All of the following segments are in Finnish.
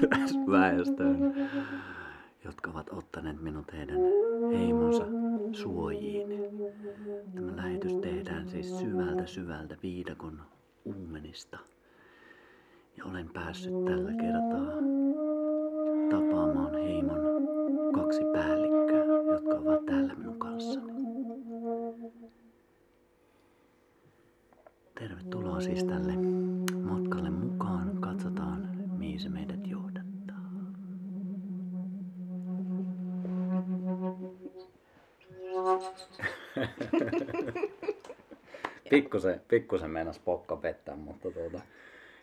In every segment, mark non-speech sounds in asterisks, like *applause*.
alkuperäisväestöön, jotka ovat ottaneet minut heidän heimonsa suojiin. Tämä lähetys tehdään siis syvältä syvältä viidakon uumenista. Ja olen päässyt tällä kertaa tapaamaan heimon kaksi päällikköä, jotka ovat täällä minun kanssani. Tervetuloa siis tälle mihin se meidät johdattaa. *laughs* Pikkusen, pikkusen meinas pokka pettää, mutta tuota,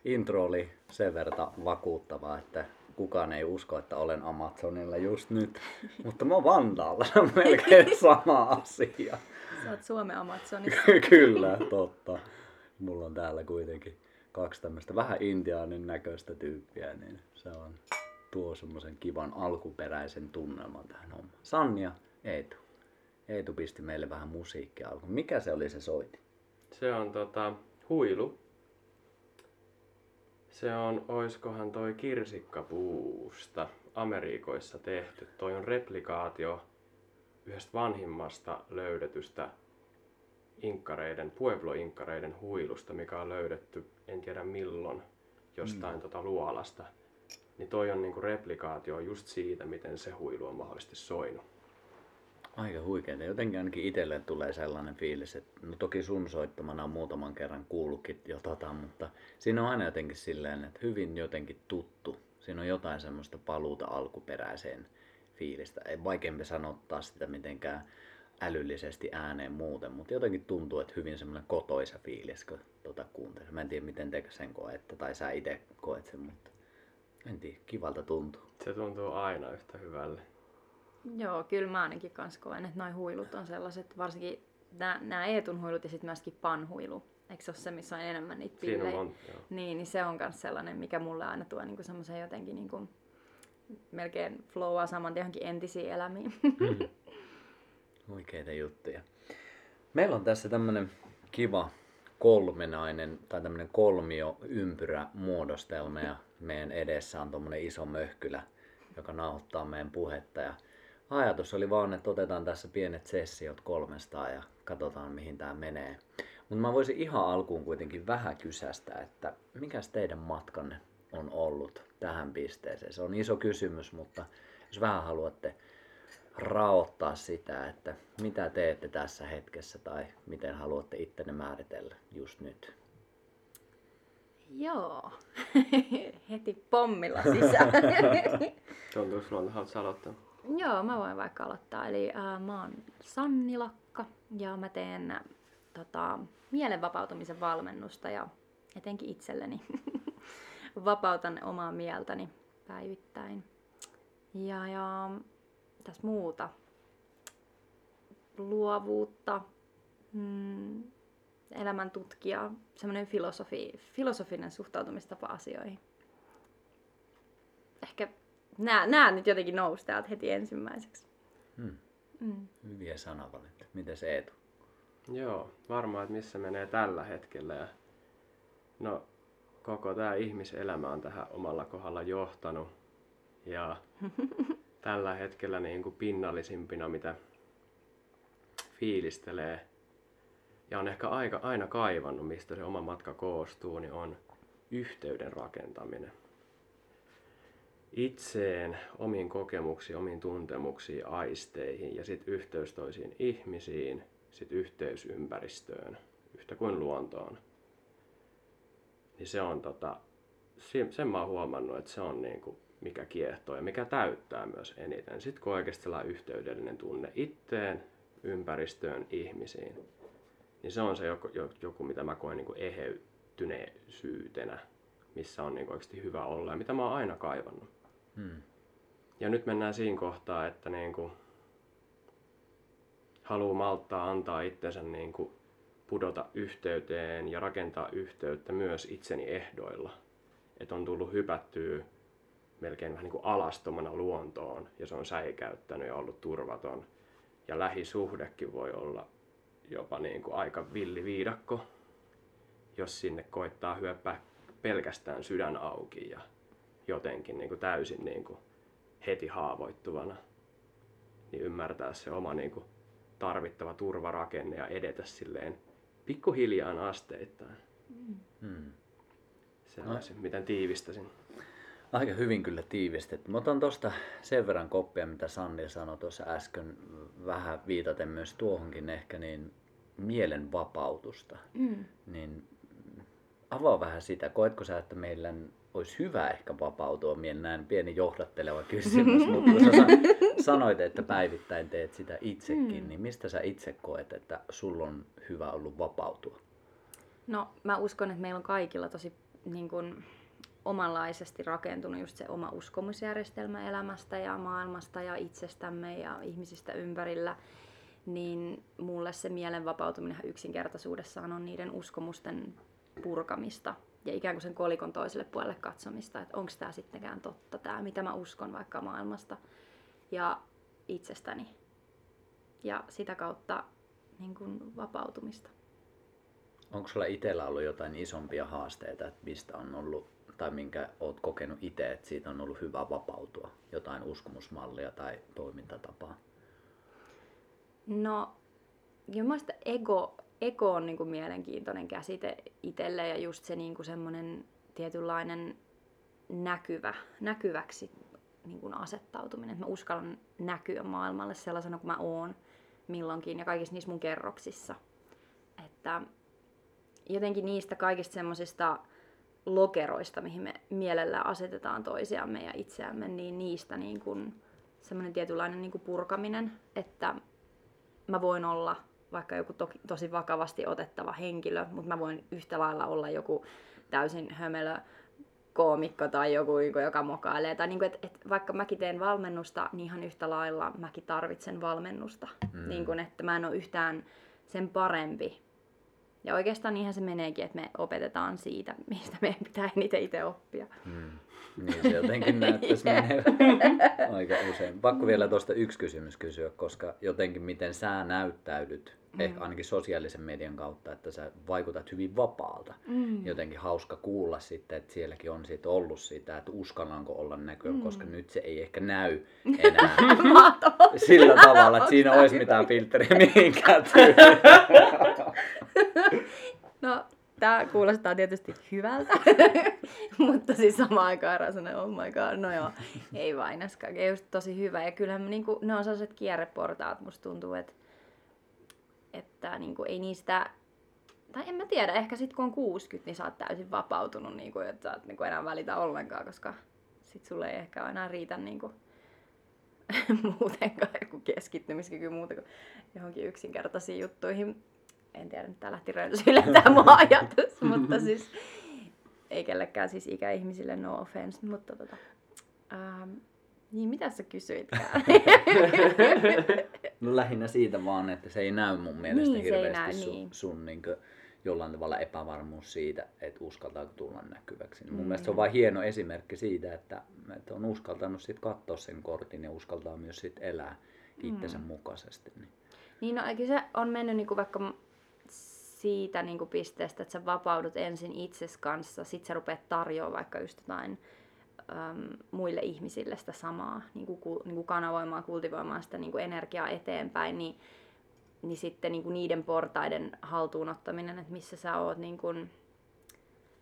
intro oli sen verran vakuuttava, että kukaan ei usko, että olen Amazonilla just nyt. Mutta mä oon Vantaalla, se on melkein *laughs* sama asia. Sä oot Suomen Amazonissa. *laughs* Kyllä, totta. Mulla on täällä kuitenkin kaksi tämmöistä vähän intiaanin näköistä tyyppiä, niin se on tuo semmoisen kivan alkuperäisen tunnelman tähän hommaan. Sanni ja Eetu. Eetu pisti meille vähän musiikkia alkuun. Mikä se oli se soiti? Se on tota, huilu. Se on, oiskohan toi kirsikkapuusta Amerikoissa tehty. Toi on replikaatio yhdestä vanhimmasta löydetystä inkkareiden, Pueblo-inkkareiden huilusta, mikä on löydetty, en tiedä milloin, jostain mm. tota luolasta. Niin toi on niinku replikaatio just siitä, miten se huilu on mahdollisesti soinut. Aika huikeeta. Jotenkin ainakin itselle tulee sellainen fiilis, että no toki sun soittamana on muutaman kerran kuullutkin jo tota, mutta siinä on aina jotenkin silleen, että hyvin jotenkin tuttu. Siinä on jotain semmoista paluuta alkuperäiseen fiilistä. Ei vaikeampi sanottaa sitä mitenkään älyllisesti ääneen muuten, mutta jotenkin tuntuu, että hyvin semmoinen kotoisa fiilis, kun tota kuuntelee. Mä en tiedä, miten te sen koette, tai sä itse koet sen, mutta en tiedä, kivalta tuntuu. Se tuntuu aina yhtä hyvälle. Joo, kyllä mä ainakin kans koen, että noi huilut on sellaiset, varsinkin nämä Eetun huilut ja sitten myöskin panhuilu. Eikö se ole se, missä on enemmän niitä Siinä on pillejä? monta, joo. Niin, niin se on myös sellainen, mikä mulle aina tuo niinku semmoisen jotenkin niinku, melkein flowaa saman johonkin entisiin elämiin. Mm. *laughs* Huikeita juttuja. Meillä on tässä tämmönen kiva kolmenainen tai tämmönen kolmio ympyrä muodostelma ja meidän edessä on tommonen iso möhkylä, joka nauhoittaa meidän puhetta ja ajatus oli vaan, että otetaan tässä pienet sessiot kolmesta ja katsotaan mihin tämä menee. Mutta mä voisin ihan alkuun kuitenkin vähän kysästä, että mikäs teidän matkanne on ollut tähän pisteeseen? Se on iso kysymys, mutta jos vähän haluatte raottaa sitä, että mitä teette tässä hetkessä tai miten haluatte ittenne määritellä just nyt. Joo, *laughs* heti pommilla sisään. *laughs* Tuntuu sulla, haluatko sä aloittaa? Joo, mä voin vaikka aloittaa. Eli äh, mä oon Sanni Lakka ja mä teen äh, tota, mielenvapautumisen valmennusta ja etenkin itselleni *laughs* vapautan omaa mieltäni päivittäin. Ja, ja tässä muuta. Luovuutta, mm, elämäntutkija, semmoinen filosofi, filosofinen suhtautumistapa asioihin. Ehkä nämä, nämä nyt jotenkin nousi täältä heti ensimmäiseksi. Hmm. Mm. Hyviä sanavalintoja. Miten se Eetu? Joo, varmaan, että missä menee tällä hetkellä. Ja no, koko tämä ihmiselämä on tähän omalla kohdalla johtanut. Ja *laughs* tällä hetkellä niin kuin pinnallisimpina, mitä fiilistelee ja on ehkä aika, aina kaivannut, mistä se oma matka koostuu, niin on yhteyden rakentaminen. Itseen, omiin kokemuksiin, omiin tuntemuksiin, aisteihin ja sitten yhteys toisiin ihmisiin, sitten yhteys ympäristöön, yhtä kuin luontoon. Niin se on tota, sen mä oon huomannut, että se on niinku, mikä kiehtoo ja mikä täyttää myös eniten. Sitten kun oikeasti sellainen yhteydellinen tunne itteen, ympäristöön, ihmisiin, niin se on se joku, joku mitä mä koen niin eheytyneisyytenä, missä on niin oikeasti hyvä olla ja mitä mä oon aina kaivannut. Hmm. Ja nyt mennään siinä kohtaa, että niin kuin haluaa malttaa antaa itsensä niin kuin pudota yhteyteen ja rakentaa yhteyttä myös itseni ehdoilla. Että on tullut hypättyä melkein vähän niin kuin alastomana luontoon ja se on säikäyttänyt ja ollut turvaton. Ja lähisuhdekin voi olla jopa niin kuin aika villiviidakko, jos sinne koittaa hyöppää pelkästään sydän auki ja jotenkin niin kuin täysin niin kuin heti haavoittuvana, niin ymmärtää se oma niin kuin tarvittava turvarakenne ja edetä silleen pikkuhiljaan asteittain. Hmm. Se on se, miten tiivistäisin. Aika hyvin kyllä tiivistetty. Mä otan tuosta sen verran koppia, mitä Sanni sanoi tuossa äsken, vähän viitaten myös tuohonkin ehkä, niin mielen vapautusta. Mm. Niin avaa vähän sitä. Koetko sä, että meillä olisi hyvä ehkä vapautua mielen näin pieni johdatteleva kysymys, *laughs* mutta kun sä sa- sanoit, että päivittäin teet sitä itsekin, Mm. niin mistä sä itse koet, että sulla on hyvä ollut vapautua? No mä uskon, että meillä on kaikilla tosi niin kun, omanlaisesti rakentunut just se oma uskomusjärjestelmä elämästä ja maailmasta ja itsestämme ja ihmisistä ympärillä. Niin mulle se mielen vapautuminen yksinkertaisuudessaan on niiden uskomusten purkamista ja ikään kuin sen kolikon toiselle puolelle katsomista, että onko tämä sittenkään totta, tämä mitä mä uskon vaikka maailmasta ja itsestäni. Ja sitä kautta niin kun, vapautumista. Onko sulla itsellä ollut jotain isompia haasteita, että mistä on ollut, tai minkä oot kokenut itse, että siitä on ollut hyvä vapautua? Jotain uskomusmallia tai toimintatapaa? No, sitä ego, ego on niin kuin mielenkiintoinen käsite itselle ja just se niin kuin semmoinen tietynlainen näkyvä, näkyväksi niin kuin asettautuminen. Että mä uskallan näkyä maailmalle sellaisena kuin mä oon milloinkin ja kaikissa niissä mun kerroksissa. Että jotenkin niistä kaikista semmoisista lokeroista, mihin me mielellä asetetaan toisiamme ja itseämme, niin niistä niin kuin semmoinen tietynlainen niin kuin purkaminen, että mä voin olla vaikka joku to, tosi vakavasti otettava henkilö, mutta mä voin yhtä lailla olla joku täysin hömelö koomikko tai joku, joka mokailee. Tai niin kuin, et, et, vaikka mäkin teen valmennusta, niin ihan yhtä lailla mäkin tarvitsen valmennusta. Mm. Niin kuin, että mä en ole yhtään sen parempi. Ja oikeastaan niinhän se meneekin, että me opetetaan siitä, mistä meidän pitää eniten itse oppia. Hmm. Niin se jotenkin *laughs* näyttäisi menevän aika usein. Pakko vielä tuosta yksi kysymys kysyä, koska jotenkin miten sä näyttäydyt, mm. ehkä ainakin sosiaalisen median kautta, että sä vaikutat hyvin vapaalta. Mm. Jotenkin hauska kuulla sitten, että sielläkin on sit ollut sitä, että uskallanko olla näkyä, mm. koska nyt se ei ehkä näy *laughs* enää sillä tavalla, että siinä olisi mitään filtteriä mihinkään *laughs* No, tää kuulostaa tietysti hyvältä, *laughs* mutta siis samaan aikaan erään sellainen, oh my god, no joo, ei vainaskaan, ei just tosi hyvä. Ja kyllähän niinku, ne on sellaiset kierreportaat, musta tuntuu, että, että niinku, ei niistä, tai en mä tiedä, ehkä sit kun on 60, niin sä oot täysin vapautunut, niinku, että sä oot niinku enää välitä ollenkaan, koska sit sulle ei ehkä enää riitä niinku, *laughs* muutenkaan joku keskittymiskyky muuta kuin johonkin yksinkertaisiin juttuihin. En tiedä, nyt tää lähti rönsyille tämä mun ajatus, *laughs* mutta siis ei kellekään siis ikäihmisille no offense, mutta tota, ähm, niin mitä sä kysyitkään? *laughs* No lähinnä siitä vaan, että se ei näy mun mielestä Niin, se ei hirveästi näy, sun, niin. sun niin jollain tavalla epävarmuus siitä, että uskaltaako tulla näkyväksi. Mun Mm. mielestä se on vain hieno esimerkki siitä, että, että on uskaltanut sit katsoa sen kortin ja uskaltaa myös sit elää itsensä mukaisesti. Niin. niin no se on mennyt niinku vaikka m- siitä niinku pisteestä, että sä vapaudut ensin itses kanssa, sit sä rupeat tarjoamaan vaikka just jotain äm, muille ihmisille sitä samaa, niinku, ku, niinku kanavoimaan, kultivoimaan sitä niinku energiaa eteenpäin, niin, niin sitten niinku niiden portaiden haltuunottaminen, että missä sä oot niinku,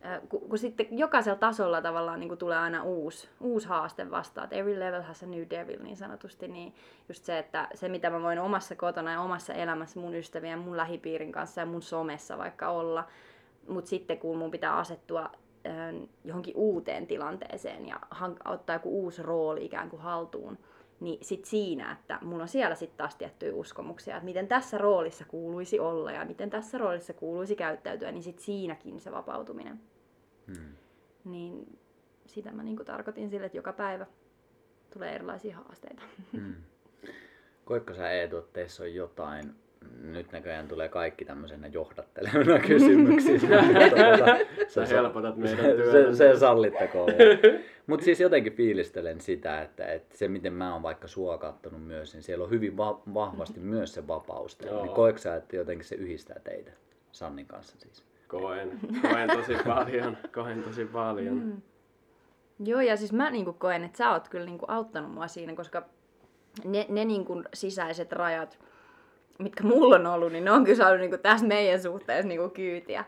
äh, kun, kun sitten jokaisella tasolla tavallaan niin tulee aina uusi, uusi haaste vastaan, että every level has a new devil niin sanotusti, niin just se, että se mitä mä voin omassa kotona ja omassa elämässä mun ystävien, mun lähipiirin kanssa ja mun somessa vaikka olla, mutta sitten kun mun pitää asettua johonkin uuteen tilanteeseen ja ottaa joku uusi rooli ikään kuin haltuun, niin sit siinä, että mulla on siellä sitten taas tiettyjä uskomuksia, että miten tässä roolissa kuuluisi olla ja miten tässä roolissa kuuluisi käyttäytyä, niin sit siinäkin se vapautuminen. Hmm. Niin sitä mä niinku tarkoitin sille, että joka päivä tulee erilaisia haasteita. Hmm. Koetko sä Eetu, että teissä on jotain, nyt näköjään tulee kaikki tämmöisenä johdattelevana *laughs* kysymyksinä. Sä helpotat meidän se, työtä. se, se sallittakoon. Mutta siis jotenkin fiilistelen sitä, että, että se miten mä oon vaikka sua kattonut myös, niin siellä on hyvin va- vahvasti myös se vapaus. Niin koetko sä, että jotenkin se yhdistää teitä Sannin kanssa siis? Koen, koen tosi paljon, koen tosi paljon. Mm. Joo, ja siis mä niinku koen, että sä oot kyllä niinku auttanut mua siinä, koska ne, ne niinku sisäiset rajat, mitkä mulla on ollut, niin ne on kyllä saanut niinku tässä meidän suhteessa niinku kyytiä.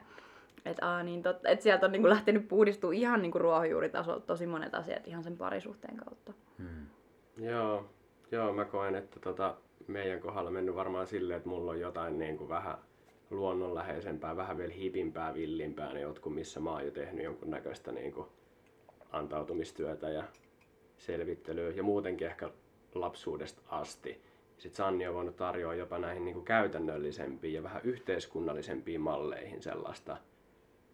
Et, aa, niin totta, et sieltä on niinku lähtenyt puhdistua ihan niinku ruohonjuuritasolta tosi monet asiat ihan sen parisuhteen kautta. Hmm. Joo, joo, mä koen, että tota, meidän kohdalla mennyt varmaan silleen, että mulla on jotain niin kuin vähän luonnonläheisempää, vähän vielä hipimpää, villimpää ne jotkut, missä mä oon jo tehnyt jonkun näköistä niin kuin antautumistyötä ja selvittelyä ja muutenkin ehkä lapsuudesta asti. Sitten Sanni on voinut tarjoa jopa näihin niin kuin käytännöllisempiin ja vähän yhteiskunnallisempiin malleihin sellaista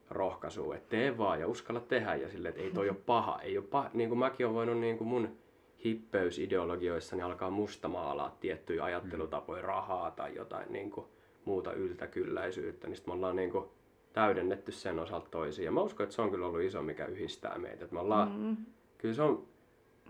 rohkaisua, että tee vaan ja uskalla tehdä ja sille, että ei toi ole paha. Ei ole paha. Niin kuin mäkin olen voinut niin kuin mun hippeysideologioissani alkaa mustamaalaa tiettyjä ajattelutapoja, rahaa tai jotain niin kuin muuta yltäkylläisyyttä, niin sitten me ollaan niin kuin täydennetty sen osalta toisiin. Ja mä uskon, että se on kyllä ollut iso, mikä yhdistää meitä. Että me ollaan, mm. Kyllä se on,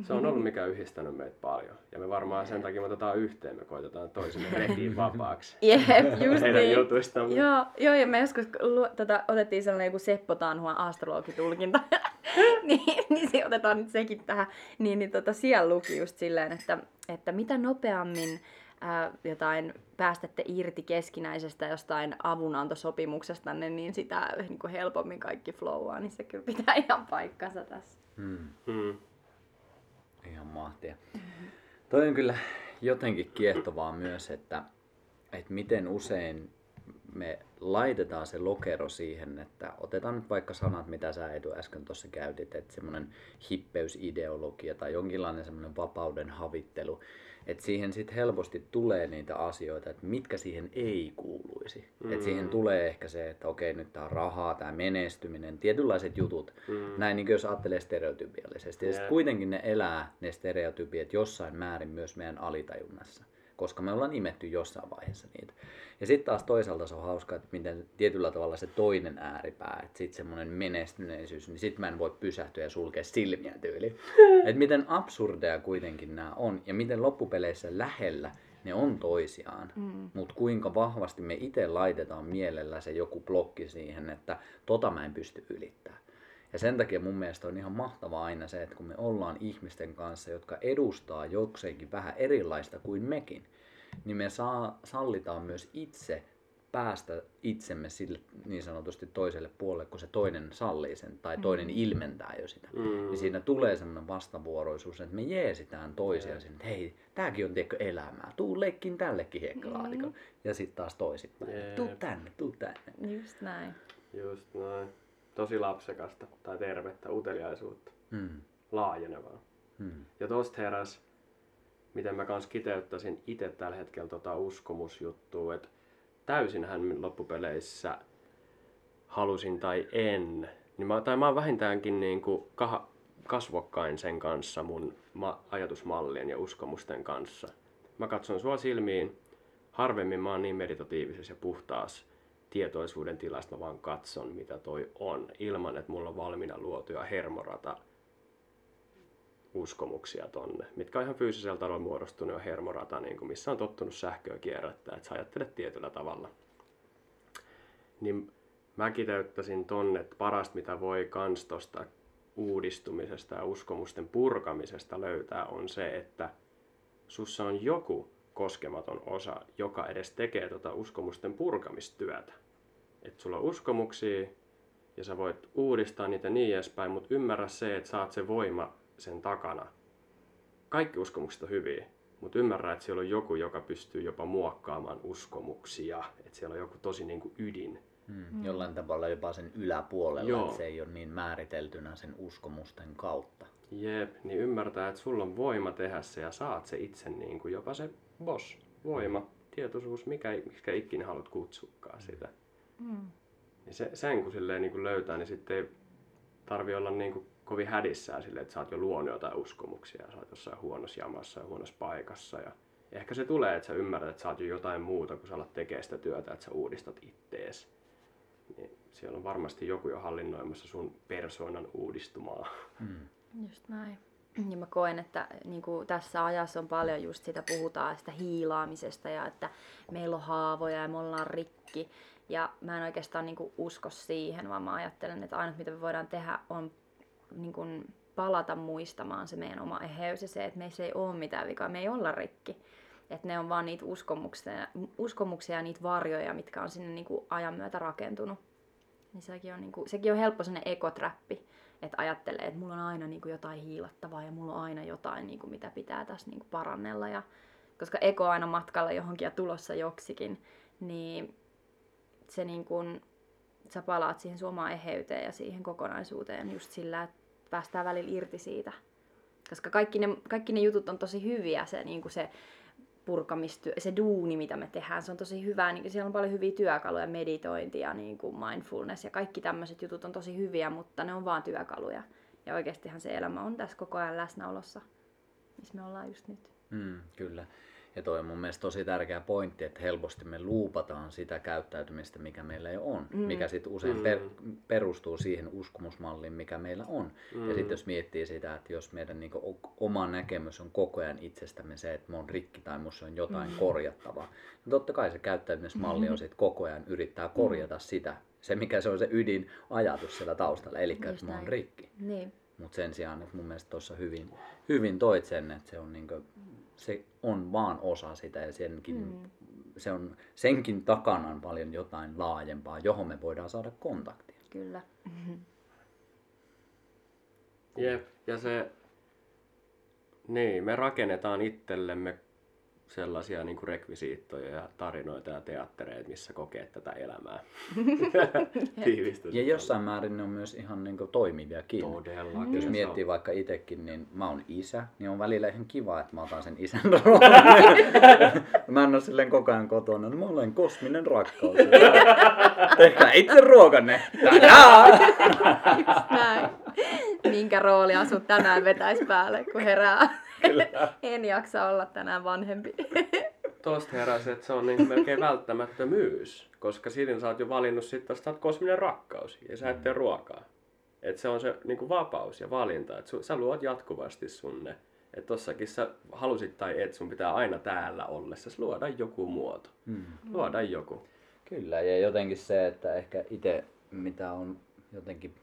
se on ollut mikä yhdistänyt meitä paljon. Ja me varmaan sen takia me otetaan yhteen, me koitetaan toisemme repiä vapaaksi. Jep, just Heidän niin. jutuistamme. Joo, joo, ja me joskus lu, tota, otettiin sellainen joku Seppo Tanhuan astrologitulkinta, *laughs* niin, niin se otetaan nyt sekin tähän. Niin, niin tota, siellä luki just silleen, että, että mitä nopeammin ää, jotain päästätte irti keskinäisestä jostain avunantosopimuksesta, niin sitä niin kuin helpommin kaikki flowaa, niin se kyllä pitää ihan paikkansa tässä. Hmm. Mm. Ihan mahtia. Toi on kyllä jotenkin kiehtovaa myös, että, että miten usein me laitetaan se lokero siihen, että otetaan nyt vaikka sanat, mitä sä Edu äsken tuossa käytit, että semmoinen hippeysideologia tai jonkinlainen semmoinen vapauden havittelu, että siihen sitten helposti tulee niitä asioita, että mitkä siihen ei kuuluisi. Mm. Että siihen tulee ehkä se, että okei, nyt tämä on rahaa, tämä menestyminen, tietynlaiset jutut, mm. näin niin jos ajattelee stereotypiallisesti. Ja Jep. sitten kuitenkin ne elää, ne stereotypiat, jossain määrin myös meidän alitajunnassa koska me ollaan imetty jossain vaiheessa niitä. Ja sitten taas toisaalta se on hauska, että miten tietyllä tavalla se toinen ääripää, että sitten semmoinen menestyneisyys, niin sitten mä en voi pysähtyä ja sulkea silmiä tyyli. *laughs* että miten absurdeja kuitenkin nämä on ja miten loppupeleissä lähellä ne on toisiaan, mm. mutta kuinka vahvasti me itse laitetaan mielellä se joku blokki siihen, että tota mä en pysty ylittämään. Ja sen takia mun mielestä on ihan mahtavaa aina se, että kun me ollaan ihmisten kanssa, jotka edustaa jokseenkin vähän erilaista kuin mekin, niin me saa, sallitaan myös itse päästä itsemme sille niin sanotusti toiselle puolelle, kun se toinen sallii sen tai toinen ilmentää jo sitä. Mm. Niin siinä tulee semmoinen vastavuoroisuus, että me jeesitään toisia sinne, että hei, tääkin on tiedätkö elämää, tuu leikkiin tällekin hiekkalaatikolle. Ja sitten taas toisinpäin, Jep. tuu tänne, tuu tänne. Just näin. Just noin. Tosi lapsekasta tai tervettä, uteliaisuutta. Hmm. Laajenevaa. Hmm. Ja tosta heräs, miten mä kans kiteyttäisin itse tällä hetkellä tota uskomusjuttua, että täysinhän loppupeleissä halusin tai en, niin mä, tai mä oon vähintäänkin niin kuin kah, kasvokkain sen kanssa mun ma, ajatusmallien ja uskomusten kanssa. Mä katson sua silmiin, harvemmin mä oon niin meditatiivisessa ja puhtaassa tietoisuuden tilasta, vaan katson mitä toi on, ilman että mulla on valmiina luotuja hermorata uskomuksia tonne, mitkä on ihan fyysisellä tasolla muodostunut jo hermorata, niin kuin missä on tottunut sähköä kierrättää, että sä ajattelet tietyllä tavalla. Niin mä kiteyttäisin tonne, että parasta mitä voi kans tosta uudistumisesta ja uskomusten purkamisesta löytää on se, että sussa on joku koskematon osa, joka edes tekee tota uskomusten purkamistyötä. Että sulla on uskomuksia ja sä voit uudistaa niitä niin edespäin, mutta ymmärrä se, että saat se voima sen takana. Kaikki uskomukset on hyviä, mutta ymmärrä, että siellä on joku, joka pystyy jopa muokkaamaan uskomuksia. Että siellä on joku tosi niin kuin ydin. Mm. Jollain tavalla jopa sen yläpuolella, Joo. että se ei ole niin määriteltynä sen uskomusten kautta. Jep, niin ymmärtää, että sulla on voima tehdä se ja saat se itse niin kuin jopa se boss, voima, tietoisuus, mikä, mikä ikinä haluat kutsukaan sitä. Mm. Niin se, sen kun silleen niin kuin löytää, niin sitten ei tarvi olla niin kuin kovin hädissään silleen, että sä oot jo luonut jotain uskomuksia ja sä oot jossain huonossa jamassa ja huonossa paikassa ja Ehkä se tulee, että sä ymmärrät, että sä oot jo jotain muuta, kun sä alat tekemään sitä työtä, että sä uudistat ittees. Niin siellä on varmasti joku jo hallinnoimassa sun persoonan uudistumaa. Just näin. Ja mä koen, että niin kuin tässä ajassa on paljon just sitä, puhutaan sitä hiilaamisesta ja että meillä on haavoja ja me ollaan rikki. Ja mä en oikeastaan niin kuin usko siihen, vaan mä ajattelen, että ainut mitä me voidaan tehdä on niin kuin palata muistamaan se meidän oma eheys ja se, että meissä ei ole mitään vikaa, me ei olla rikki. Että ne on vaan niitä uskomuksia, uskomuksia ja niitä varjoja, mitkä on sinne niin kuin ajan myötä rakentunut. Niin sekin on, niin kuin, sekin on helppo sellainen ekotrappi, että ajattelee, että mulla on aina niin kuin jotain hiilattavaa ja mulla on aina jotain, niin kuin, mitä pitää tässä niin kuin parannella. Ja, koska eko on aina matkalla johonkin ja tulossa joksikin, niin se niin kuin, sä palaat siihen sun omaan eheyteen ja siihen kokonaisuuteen just sillä, että päästään välillä irti siitä. Koska kaikki ne, kaikki ne jutut on tosi hyviä, se, niin kuin se purkamistyö, se duuni, mitä me tehdään, se on tosi hyvää. Niin siellä on paljon hyviä työkaluja, meditointi ja niin kuin mindfulness ja kaikki tämmöiset jutut on tosi hyviä, mutta ne on vaan työkaluja. Ja oikeastihan se elämä on tässä koko ajan läsnäolossa, missä me ollaan just nyt. Mm, kyllä. Ja toi on mun mielestä tosi tärkeä pointti, että helposti me luupataan sitä käyttäytymistä, mikä meillä jo on. Mm. Mikä sitten usein per, perustuu siihen uskomusmalliin, mikä meillä on. Mm. Ja sitten jos miettii sitä, että jos meidän niinku oma näkemys on koko ajan itsestämme se, että mä oon rikki tai musta on jotain mm. korjattavaa, niin totta kai se käyttäytymismalli on sitten koko ajan yrittää korjata mm. sitä. Se, mikä se on se ydin ajatus siellä taustalla, eli että mä oon rikki. Niin. Mutta sen sijaan, että mun mielestä tuossa hyvin, hyvin toit sen, että se on niinku se on vaan osa sitä ja senkin, mm. se on, senkin takana on paljon jotain laajempaa, johon me voidaan saada kontaktia. Kyllä. Jep, ja se, niin, me rakennetaan itsellemme sellaisia niin kuin rekvisiittoja ja tarinoita ja teattereita, missä kokee tätä elämää. *laughs* ja jossain määrin ne on myös ihan niin kuin toimiviakin. Todellakin. Jos miettii vaikka itsekin, niin mä oon isä, niin on välillä ihan kiva, että mä otan sen isän *laughs* roolin. mä en ole silleen koko ajan kotona, no mä olen kosminen rakkaus. Tehkää itse ruokanne. Minkä rooli asut tänään vetäisi päälle, kun herää? *laughs* en jaksa olla tänään vanhempi. *laughs* Tuosta heräsi, että se on niin melkein välttämättömyys, koska siinä sä oot jo valinnut sitten, että sä oot kosminen rakkaus ja sä et tee ruokaa. Et se on se niin kuin vapaus ja valinta, että sä luot jatkuvasti sunne. Että tossakin sä halusit tai et, sun pitää aina täällä ollessa luoda joku muoto. Mm. Luoda joku. Kyllä, ja jotenkin se, että ehkä itse mitä on jotenkin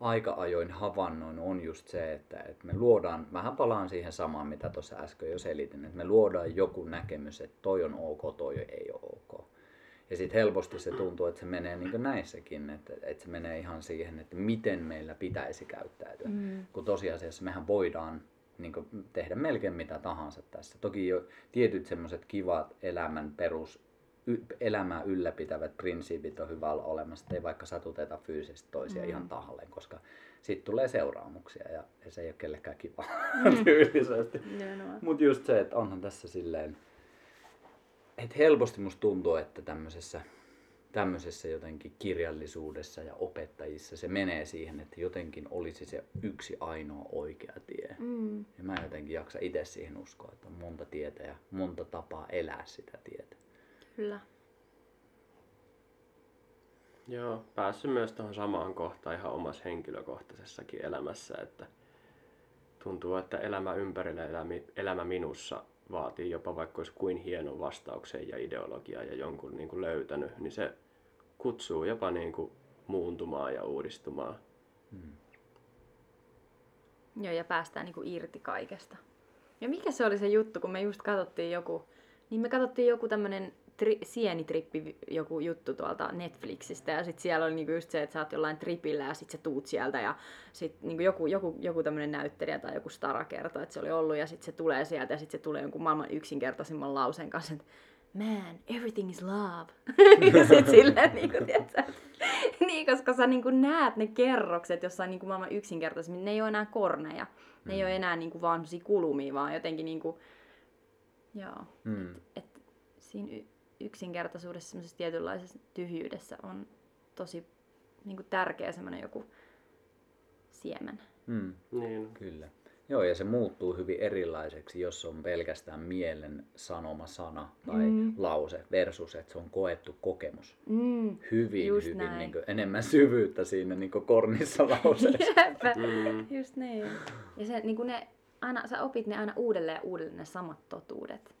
aika ajoin havainnoin on just se, että, että me luodaan, vähän palaan siihen samaan, mitä tuossa äsken jo selitin, että me luodaan joku näkemys, että toi on ok, toi ei ole ok. Ja sitten helposti se tuntuu, että se menee niin näissäkin, että, että se menee ihan siihen, että miten meillä pitäisi käyttäytyä. Mm. Kun tosiasiassa mehän voidaan niin tehdä melkein mitä tahansa tässä. Toki jo tietyt semmoiset kivat elämän perus elämää ylläpitävät prinsiipit on hyvä olla olemassa, ei vaikka satuteta fyysisesti toisia mm. ihan tahalleen, koska sitten tulee seuraamuksia ja, ja se ei ole kellekään kiva mm. *laughs* tyylisesti. Mutta just se, että onhan tässä silleen, että helposti musta tuntuu, että tämmöisessä, tämmöisessä jotenkin kirjallisuudessa ja opettajissa se menee siihen, että jotenkin olisi se yksi ainoa oikea tie. Mm. Ja mä jotenkin jaksa itse siihen uskoa, että on monta tietä ja monta tapaa elää sitä tietä. Kyllä. Joo, päässyt myös tuohon samaan kohtaan ihan omassa henkilökohtaisessakin elämässä, että tuntuu, että elämä ympärillä, elämä minussa vaatii jopa vaikka olisi kuin hienon vastauksen ja ideologiaa ja jonkun niin kuin löytänyt, niin se kutsuu jopa niin kuin muuntumaan ja uudistumaan. Hmm. Joo, ja päästään niin kuin irti kaikesta. Ja mikä se oli se juttu, kun me just katsottiin joku, niin me katsottiin joku tämmönen tri, sienitrippi joku juttu tuolta Netflixistä ja sitten siellä oli niinku just se, että sä oot jollain tripillä ja sitten sä tuut sieltä ja sitten niinku joku, joku, joku tämmöinen näyttelijä tai joku stara kertoo, että se oli ollut ja sitten se tulee sieltä ja sitten se tulee jonkun maailman yksinkertaisimman lauseen kanssa, että man, everything is love. *laughs* ja sit silleen, niin kuin, tiedätkö, *laughs* niin, koska sä niin kuin näet ne kerrokset jossain niin kuin maailman yksinkertaisemmin, ne ei ole enää korneja. Ne mm. ei ole enää niin kuin vaan kulumia, vaan jotenkin niin kuin, joo, mm. et, et, siinä yksinkertaisuudessa, semmoisessa tietynlaisessa tyhjyydessä on tosi niin kuin tärkeä semmoinen joku siemen. Mm. Niin. Kyllä. Joo, ja se muuttuu hyvin erilaiseksi, jos on pelkästään mielen sanoma sana tai Mm. lause versus, että se on koettu kokemus. Mm. Hyvin, Just hyvin näin. niin kuin, enemmän syvyyttä siinä niin kuin kornissa *laughs* lauseessa. Jep. Mm. Just niin. Ja se, niin ne, aina, sä opit ne aina uudelleen ja uudelleen ne samat totuudet.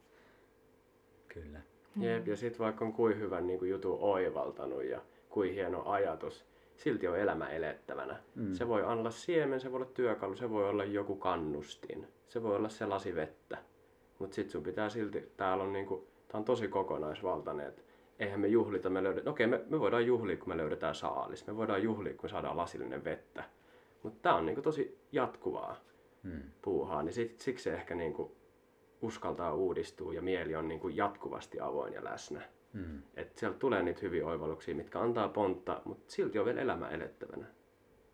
Kyllä. Jep, ja sitten vaikka on kuin hyvän niin kuin jutun oivaltanut ja kuin hieno ajatus, silti on elämä elettävänä. Mm. Se voi olla siemen, se voi olla työkalu, se voi olla joku kannustin, se voi olla se lasi vettä. Mutta sitten sun pitää silti, täällä on, niinku, tää on tosi kokonaisvaltainen, että eihän me juhlita, me löydetään, okei me, me voidaan juhlia, kun me löydetään saalis, me voidaan juhlia, kun me saadaan lasillinen vettä. Mutta tää on niinku tosi jatkuvaa Mm. puuhaa, niin sit, siksi se ehkä niinku uskaltaa uudistua ja mieli on niinku jatkuvasti avoin ja läsnä. Mm. Että sieltä tulee niitä hyviä oivalluksia, mitkä antaa pontta, mutta silti on vielä elämä elettävänä.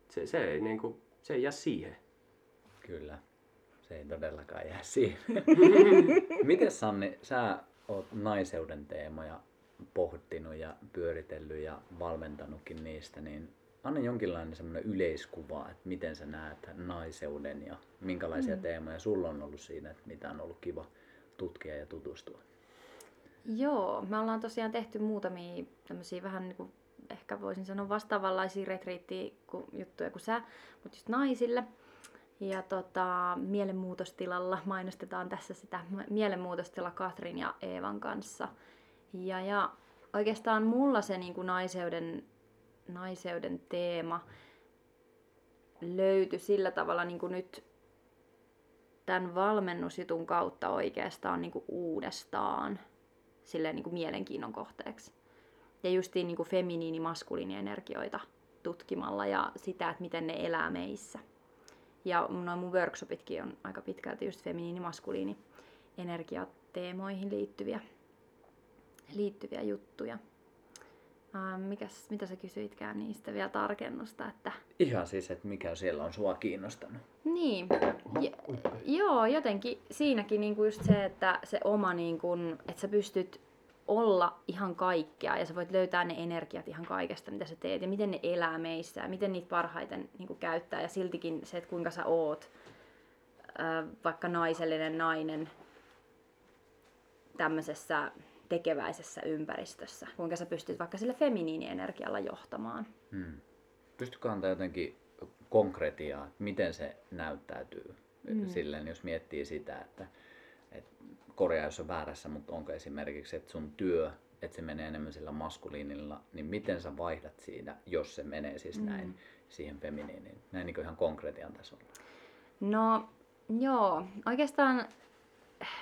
Se, se, ei, niinku, se ei jää siihen. Kyllä. Se ei todellakaan jää siihen. *laughs* Miten Sanni, sä oot naiseuden teemoja pohtinut ja pyöritellyt ja valmentanutkin niistä, niin anna jonkinlainen semmoinen yleiskuva, että miten sä näet naiseuden ja minkälaisia mm. teemoja sulla on ollut siinä, että mitä on ollut kiva tutkia ja tutustua. Joo, me ollaan tosiaan tehty muutamia tämmöisiä vähän niin kuin, ehkä voisin sanoa vastaavanlaisia retriittiä kuin, juttuja kuin sä, mutta just naisille. Ja tota, mielenmuutostilalla mainostetaan tässä sitä mielenmuutostila Katrin ja Eevan kanssa. Ja, ja oikeastaan mulla se niin kuin naiseuden, naiseuden teema löytyi sillä tavalla niin kuin nyt tämän valmennusjutun kautta oikeastaan niin kuin uudestaan silleen niin kuin mielenkiinnon kohteeksi. Ja justiin niin kuin feminiini maskuliinienergioita tutkimalla ja sitä, että miten ne elää meissä. Ja noin mun workshopitkin on aika pitkälti just feminiini maskuliini energiateemoihin liittyviä, liittyviä juttuja. Ähm, mikäs, mitä sä kysyitkään niistä vielä tarkennusta, että Ihan siis, että mikä siellä on sua kiinnostanut. niin, ja, joo, jotenkin siinäkin niinku just se, että se oma, niinku, että sä pystyt olla ihan kaikkea ja sä voit löytää ne energiat ihan kaikesta, mitä sä teet ja miten ne elää meissä ja miten niitä parhaiten niinku käyttää ja siltikin se, että kuinka sä oot vaikka naisellinen nainen tämmöisessä tekeväisessä ympäristössä, kuinka sä pystyt vaikka sillä feminiinienergialla johtamaan. Hmm. Pystytkö antaa jotenkin konkretiaa, että miten se näyttäytyy mm. silleen, jos miettii sitä, että, että korjaa jos on väärässä, mutta onko esimerkiksi, että sun työ, että se menee enemmän sillä maskuliinilla, niin miten sä vaihdat siinä, jos se menee siis mm. näin siihen feminiiniin, näin niin ihan konkretian tasolla? No joo, oikeastaan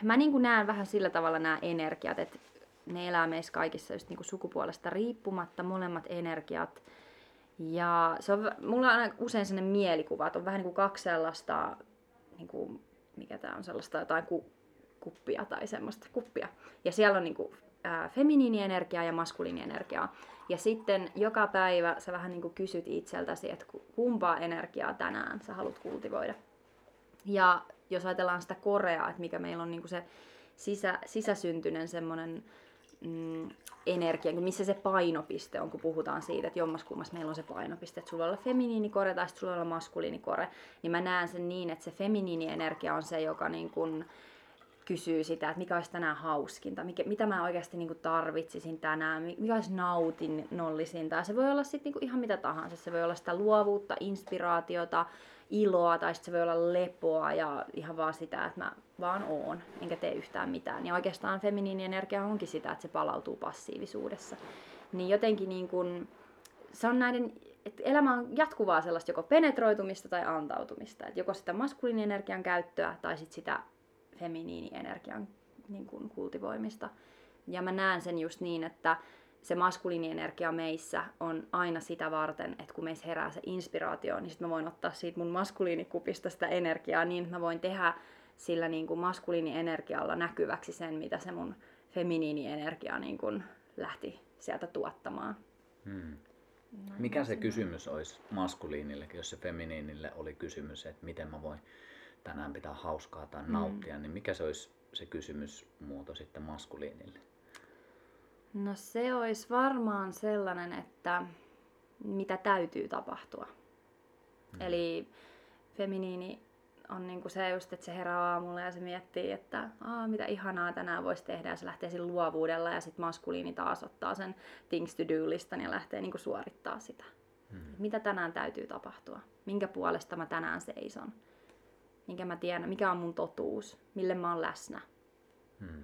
mä niin näen vähän sillä tavalla nämä energiat, että ne elää meissä kaikissa just niin kuin sukupuolesta riippumatta, molemmat energiat. Ja se on, mulla on aina usein sellainen mielikuva, että on vähän niin kuin kaksi sellaista, niin kuin, mikä tää on, sellaista jotain ku, kuppia tai semmoista kuppia. Ja siellä on niin kuin, ää, feminiinienergiaa ja maskuliinienergiaa. Ja sitten joka päivä sä vähän niin kuin kysyt itseltäsi, että ku- kumpaa energiaa tänään sä haluat kultivoida. Ja jos ajatellaan sitä koreaa, että mikä meillä on niin kuin se sisä, sisäsyntyinen semmoinen mm, energia, niin missä se painopiste on, kun puhutaan siitä, että jommaskummas meillä on se painopiste, että sulla voi olla feminiinikore tai sitten sulla voi olla maskuliinikore, niin mä näen sen niin, että se feminiinienergia on se, joka niin kuin kysyy sitä, että mikä olisi tänään hauskinta, mikä, mitä mä oikeasti niin tarvitsisin tänään, mikä olisi nautinnollisinta. Ja se voi olla sitten niin ihan mitä tahansa. Se voi olla sitä luovuutta, inspiraatiota, iloa tai sitten se voi olla lepoa ja ihan vaan sitä, että mä vaan oon, enkä tee yhtään mitään. Ja oikeastaan feminiinienergia onkin sitä, että se palautuu passiivisuudessa. Niin jotenkin niin kuin, se on näiden, että elämä on jatkuvaa sellaista joko penetroitumista tai antautumista. Että joko sitä maskuliinienergian käyttöä tai sitten sitä feminiinienergian niin kuin kultivoimista. Ja mä näen sen just niin, että se maskuliinienergia meissä on aina sitä varten, että kun meissä herää se inspiraatio, niin sitten mä voin ottaa siitä mun maskuliinikupista sitä energiaa niin, että mä voin tehdä sillä niin kuin maskuliinienergialla näkyväksi sen, mitä se mun feminiinienergia niin kuin lähti sieltä tuottamaan. Hmm. Mikä se kysymys olisi maskuliinille, jos se feminiinille oli kysymys, että miten mä voin tänään pitää hauskaa tai nauttia, mm. niin mikä se olisi se kysymysmuoto sitten maskuliinille? No se olisi varmaan sellainen, että mitä täytyy tapahtua. Mm. Eli feminiini on niinku se just, että se herää aamulla ja se miettii, että Aa, mitä ihanaa tänään voisi tehdä ja se lähtee sillä luovuudella ja sitten maskuliini taas ottaa sen things to do listan ja lähtee niinku suorittaa sitä. Hmm. Mitä tänään täytyy tapahtua? Minkä puolesta mä tänään seison? Minkä mä tiedän, mikä on mun totuus? Mille mä oon läsnä? Hmm.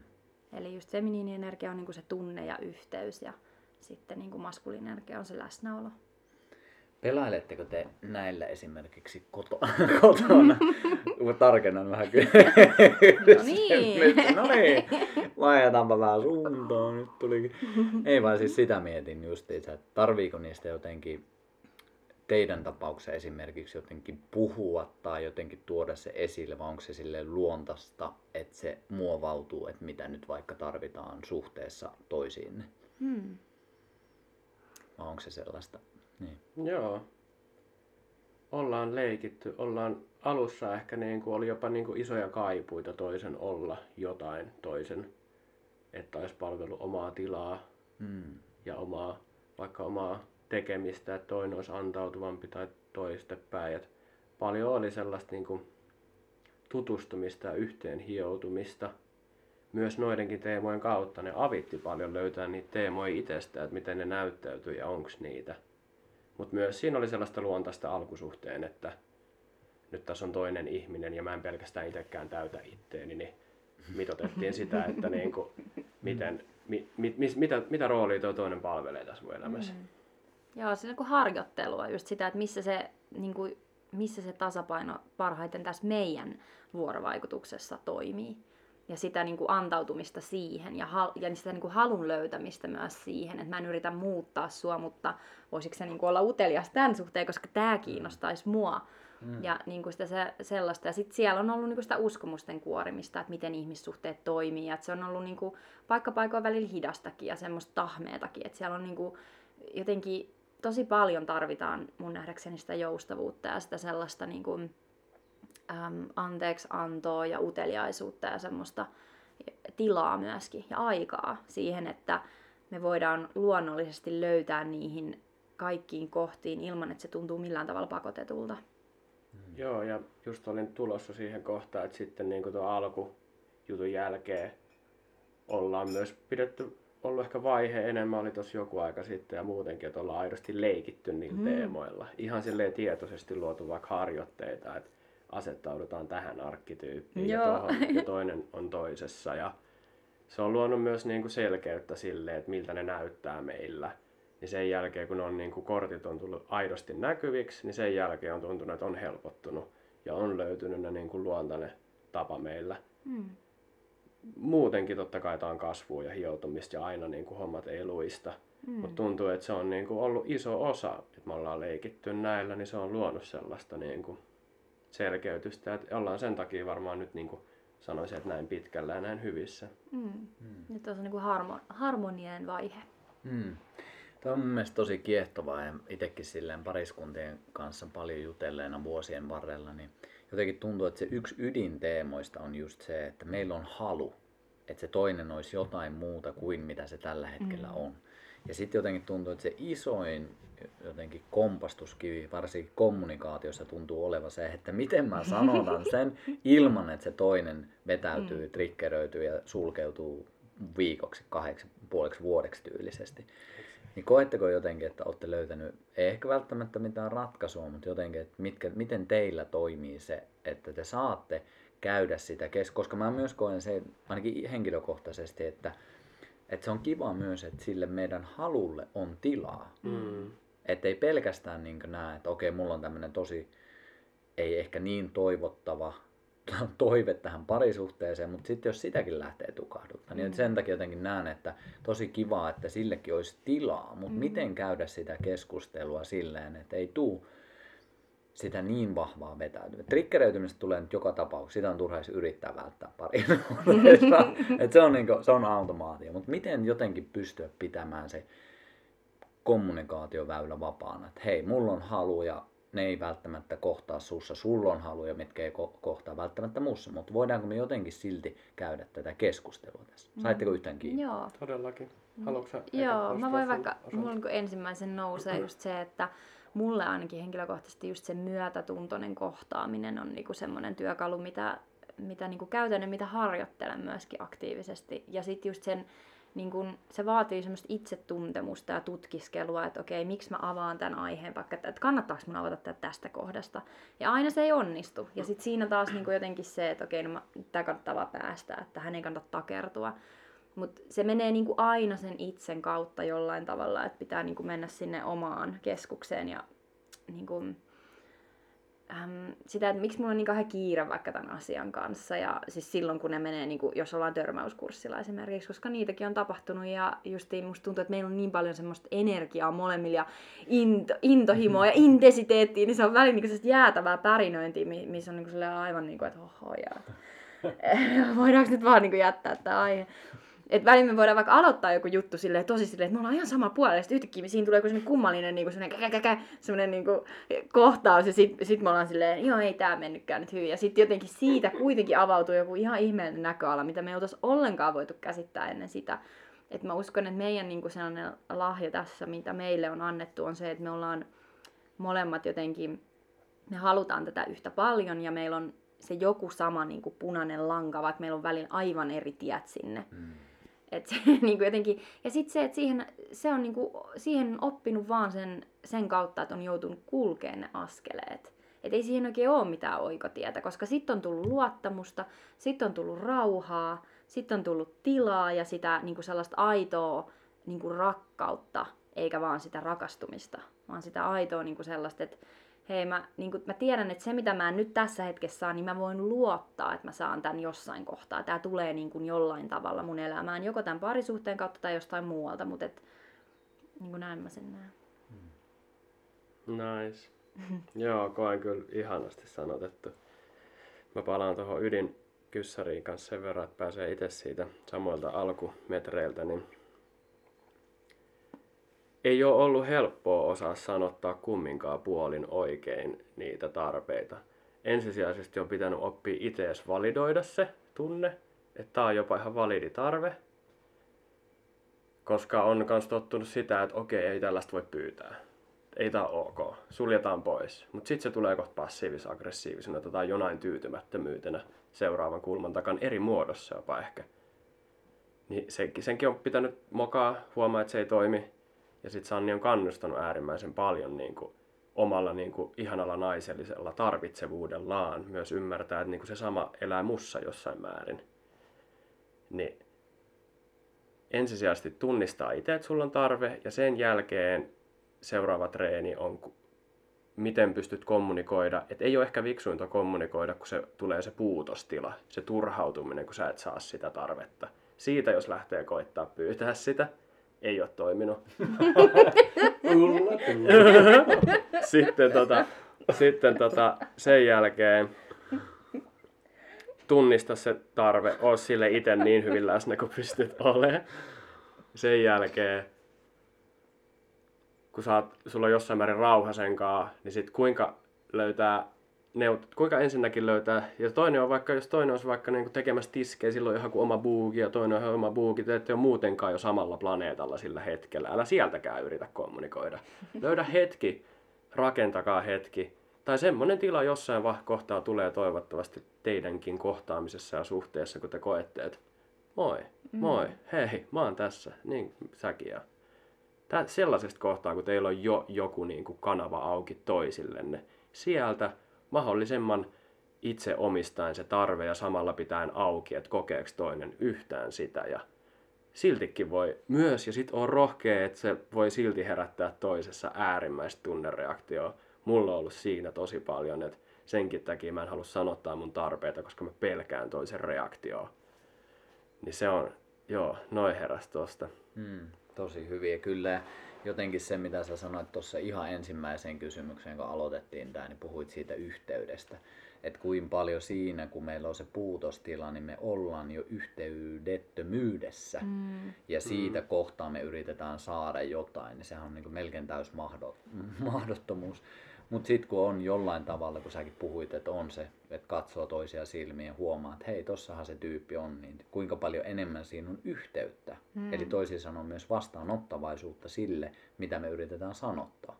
Eli just feminiini energia on niinku se tunne ja yhteys ja sitten niinku maskuliini energia on se läsnäolo. Pelailetteko te näillä esimerkiksi koto, kotona? *laughs* *laughs* Mä tarkennan vähän kyllä. No *laughs* niin. no niin, vaihdetaanpa vähän suuntaan. Nyt tulikin. Ei vaan siis sitä mietin justiinsa, että tarviiko niistä jotenkin teidän tapauksessa esimerkiksi jotenkin puhua tai jotenkin tuoda se esille, vai onko se sille luontaista, että se muovautuu, että mitä nyt vaikka tarvitaan suhteessa toisiinne? Hmm. Vai onko se sellaista? Niin. Joo. Ollaan leikitty, ollaan alussa ehkä niin kuin oli jopa niin kuin isoja kaipuita toisen olla jotain toisen, että olisi palvelu omaa tilaa hmm. ja omaa, vaikka omaa tekemistä, että toinen olisi antautuvampi tai toistepäin. Et paljon oli sellaista niin kuin tutustumista ja yhteen hioutumista. Myös noidenkin teemojen kautta ne avitti paljon löytää niitä teemoja itsestä, että miten ne näyttäytyy ja onko niitä. Mutta myös siinä oli sellaista luontaista alkusuhteen, että nyt tässä on toinen ihminen ja mä en pelkästään itsekään täytä itteeni, niin mitotettiin sitä, että niin kuin, miten, mi, mi, mi, mitä, mitä roolia tuo toinen palvelee tässä mun elämässä. Mm. Joo, se on niin harjoittelua, just sitä, että missä se, niin kuin, missä se tasapaino parhaiten tässä meidän vuorovaikutuksessa toimii. Ja sitä niin kuin antautumista siihen ja, hal- ja sitä niin kuin halun löytämistä myös siihen, että mä en yritä muuttaa sua, mutta voisiko se niin kuin olla utelias tämän suhteen, koska tämä kiinnostaisi mua. Mm. Ja niin kuin sitä se, sellaista. Ja sitten siellä on ollut niin kuin sitä uskomusten kuorimista, että miten ihmissuhteet toimii. Ja että se on ollut niin kuin paikka paikoin välillä hidastakin ja semmoista tahmeetakin. Että siellä on niin kuin jotenkin tosi paljon tarvitaan mun nähdäkseni sitä joustavuutta ja sitä sellaista niin kuin, äm, anteeksi antoa ja uteliaisuutta ja semmoista tilaa myöskin ja aikaa siihen, että me voidaan luonnollisesti löytää niihin kaikkiin kohtiin ilman, että se tuntuu millään tavalla pakotetulta. Mm. Joo, ja just olin tulossa siihen kohtaan, että sitten niin kuin tuon alkujutun jälkeen ollaan myös pidetty ollut ehkä vaihe enemmän oli tuossa joku aika sitten ja muutenkin, että ollaan aidosti leikitty niillä mm. teemoilla. Ihan silleen tietoisesti luotu vaikka harjoitteita, että asettaudutaan tähän arkkityyppiin ja, tuohon, ja *laughs* toinen on toisessa. Ja se on luonut myös niin kuin selkeyttä sille, että miltä ne näyttää meillä. Ja sen jälkeen, kun on niin kuin kortit on tullut aidosti näkyviksi, niin sen jälkeen on tuntunut, että on helpottunut ja on löytynyt ne niin kuin luontainen tapa meillä. Mm muutenkin totta kai tämä on kasvua ja hioutumista ja aina niin kuin hommat ei luista. Mm. Mutta tuntuu, että se on niin kuin ollut iso osa, että me ollaan leikitty näillä, niin se on luonut sellaista niin kuin selkeytystä. Että ollaan sen takia varmaan nyt niin kuin sanoisin, että näin pitkällä ja näin hyvissä. Mm. Mm. Nyt on se niin kuin harmo- harmoninen vaihe. Mm. Tämä on mun mielestä tosi kiehtovaa ja itsekin silleen pariskuntien kanssa paljon jutelleena vuosien varrella, niin jotenkin tuntuu, että se yksi ydinteemoista on just se, että meillä on halu, että se toinen olisi jotain muuta kuin mitä se tällä hetkellä mm. on. Ja sitten jotenkin tuntuu, että se isoin jotenkin kompastuskivi, varsinkin kommunikaatiossa tuntuu olevan se, että miten mä sanotan sen *laughs* ilman, että se toinen vetäytyy, mm. triggeröityy ja sulkeutuu viikoksi, kahdeksi, puoleksi vuodeksi tyylisesti. Niin koetteko jotenkin, että olette löytänyt, ei ehkä välttämättä mitään ratkaisua, mutta jotenkin, että mitkä, miten teillä toimii se, että te saatte käydä sitä kes- koska mä myös koen se ainakin henkilökohtaisesti, että, että se on kiva myös, että sille meidän halulle on tilaa. Mm. Että ei pelkästään niin näe, että okei, mulla on tämmöinen tosi, ei ehkä niin toivottava *laughs* toive tähän parisuhteeseen, mutta sitten jos sitäkin lähtee tukahduttaa, niin mm. sen takia jotenkin näen, että tosi kiva, että sillekin olisi tilaa, mutta mm. miten käydä sitä keskustelua silleen, että ei tuu sitä niin vahvaa vetäytymistä. Trikkereytymistä tulee nyt joka tapauksessa, sitä on turha edes yrittää välttää pari *laughs* Et se on, niinku, se on automaatio, mutta miten jotenkin pystyä pitämään se kommunikaatioväylä vapaana, että hei, mulla on halu ja ne ei välttämättä kohtaa sussa. Sulla on haluja, mitkä ei ko- kohtaa välttämättä muussa, mutta voidaanko me jotenkin silti käydä tätä keskustelua tässä? Mm. Saitteko yhtään kiinni? Joo. Todellakin. Haluatko Joo, mä voin vaikka, mulla niin ensimmäisen nousee just se, että mulle ainakin henkilökohtaisesti just se myötätuntoinen kohtaaminen on niinku semmoinen työkalu, mitä, mitä niinku käytän ja mitä harjoittelen myöskin aktiivisesti. Ja sitten just sen, niin kun, se vaatii semmoista itsetuntemusta ja tutkiskelua, että okei, miksi mä avaan tämän aiheen, vaikka että kannattaako mun avata tätä tästä kohdasta. Ja aina se ei onnistu. Ja sitten siinä taas niin jotenkin se, että okei, no tämä kannattaa vaan päästä, että hän ei kannata takertua. Mutta se menee niinku aina sen itsen kautta jollain tavalla, että pitää niinku mennä sinne omaan keskukseen ja niinku, äm, sitä, että miksi mulla on niin kauhean kiire vaikka tämän asian kanssa. Ja siis silloin, kun ne menee, niin kuin, jos ollaan törmäyskurssilla esimerkiksi, koska niitäkin on tapahtunut. Ja justiin musta tuntuu, että meillä on niin paljon semmoista energiaa molemmilla ja into, intohimoa ja intensiteettiä, niin se on välillä niin jäätävää pärinöintiä, missä on niin kuin aivan niin kuin, että oho, ja *laughs* *laughs* voidaanko nyt vaan niin kuin jättää tämä aihe. Että välillä me voidaan vaikka aloittaa joku juttu silleen, tosi silleen, että me ollaan ihan sama puolella, ja sitten yhtäkkiä siinä tulee joku sellainen kummallinen niin kuin käkä, käkä, sellainen niin kuin kohtaus, ja sitten sit me ollaan silleen, joo ei tämä mennytkään nyt hyvin. Ja sitten jotenkin siitä kuitenkin avautuu joku ihan ihmeellinen näköala, mitä me ei oltaisi ollenkaan voitu käsittää ennen sitä. Että mä uskon, että meidän niin kuin sellainen lahja tässä, mitä meille on annettu, on se, että me ollaan molemmat jotenkin, me halutaan tätä yhtä paljon, ja meillä on se joku sama niin kuin punainen lanka, vaikka meillä on välillä aivan eri tiet sinne. Mm et se, *laughs* niin kuin jotenkin, ja sitten se, että siihen, se on niin kuin, siihen on oppinut vaan sen, sen kautta, että on joutunut kulkeen ne askeleet. Että ei siihen oikein ole mitään oikotietä, koska sitten on tullut luottamusta, sitten on tullut rauhaa, sitten on tullut tilaa ja sitä niin kuin sellaista aitoa niin kuin rakkautta, eikä vaan sitä rakastumista, vaan sitä aitoa niin kuin sellaista, että hei mä, niin kun, mä tiedän, että se mitä mä nyt tässä hetkessä saan, niin mä voin luottaa, että mä saan tämän jossain kohtaa. Tämä tulee niin kun jollain tavalla mun elämään, joko tämän parisuhteen kautta tai jostain muualta, mutta et, niin näin mä sen näen. Nice. *laughs* Joo, koen kyllä ihanasti sanotettu. Mä palaan tuohon ydinkyssariin kanssa sen verran, että pääsee itse siitä samoilta alkumetreiltä, niin ei ole ollut helppoa osaa sanottaa kumminkaan puolin oikein niitä tarpeita. Ensisijaisesti on pitänyt oppia itse validoida se tunne, että tämä on jopa ihan validi tarve. Koska on myös tottunut sitä, että okei, ei tällaista voi pyytää. Ei tämä ok, suljetaan pois. Mutta sitten se tulee kohta passiivis-aggressiivisena tai jonain tyytymättömyytenä seuraavan kulman takan eri muodossa jopa ehkä. Niin senkin, senkin on pitänyt mokaa, huomaa, että se ei toimi ja sitten Sanni on kannustanut äärimmäisen paljon niin kuin, omalla niin kuin, ihanalla naisellisella tarvitsevuudellaan myös ymmärtää, että niin kuin, se sama elää mussa jossain määrin. Niin ensisijaisesti tunnistaa itse, että sulla on tarve, ja sen jälkeen seuraava treeni on, miten pystyt kommunikoida. Että ei ole ehkä viksuinta kommunikoida, kun se tulee se puutostila, se turhautuminen, kun sä et saa sitä tarvetta. Siitä, jos lähtee koittaa pyytää sitä, ei ole toiminut. *laughs* sitten, tota, sitten tota, sen jälkeen tunnista se tarve, oo sille itse niin hyvin läsnä kuin pystyt olemaan. Sen jälkeen, kun oot, sulla on jossain määrin rauha sen kanssa, niin sit kuinka löytää neut, kuinka ensinnäkin löytää, ja toinen on vaikka, jos toinen olisi vaikka niin tekemässä tiskejä, silloin ihan kuin oma buuki ja toinen on oma buuki, te ette ole muutenkaan jo samalla planeetalla sillä hetkellä. Älä sieltäkään yritä kommunikoida. Löydä hetki, rakentakaa hetki. Tai semmoinen tila jossain kohtaa tulee toivottavasti teidänkin kohtaamisessa ja suhteessa, kun te koette, että moi, mm. moi, hei, mä oon tässä, niin säkin. Ja Tää, sellaisesta kohtaa, kun teillä on jo joku niin kuin kanava auki toisillenne, sieltä mahdollisimman itse omistaen se tarve ja samalla pitäen auki, että kokeeko toinen yhtään sitä. Ja siltikin voi myös, ja sitten on rohkea, että se voi silti herättää toisessa äärimmäistä tunnereaktioa. Mulla on ollut siinä tosi paljon, että senkin takia mä en halua sanottaa mun tarpeita, koska mä pelkään toisen reaktioa. Niin se on, joo, noin heräs tosta. Hmm, tosi hyviä kyllä jotenkin se, mitä sä sanoit tuossa ihan ensimmäiseen kysymykseen, kun aloitettiin tämä, niin puhuit siitä yhteydestä. Että kuinka paljon siinä, kun meillä on se puutostila, niin me ollaan jo yhteydettömyydessä. Mm. Ja siitä mm. kohtaa me yritetään saada jotain, niin sehän on niin melkein täys *laughs* mahdottomuus. Mutta sitten kun on jollain tavalla, kun säkin puhuit, että on se, että katsoo toisia silmiä ja huomaa, että hei, tossahan se tyyppi on, niin kuinka paljon enemmän siinä on yhteyttä. Mm. Eli toisin sanoen myös vastaanottavaisuutta sille, mitä me yritetään sanottaa.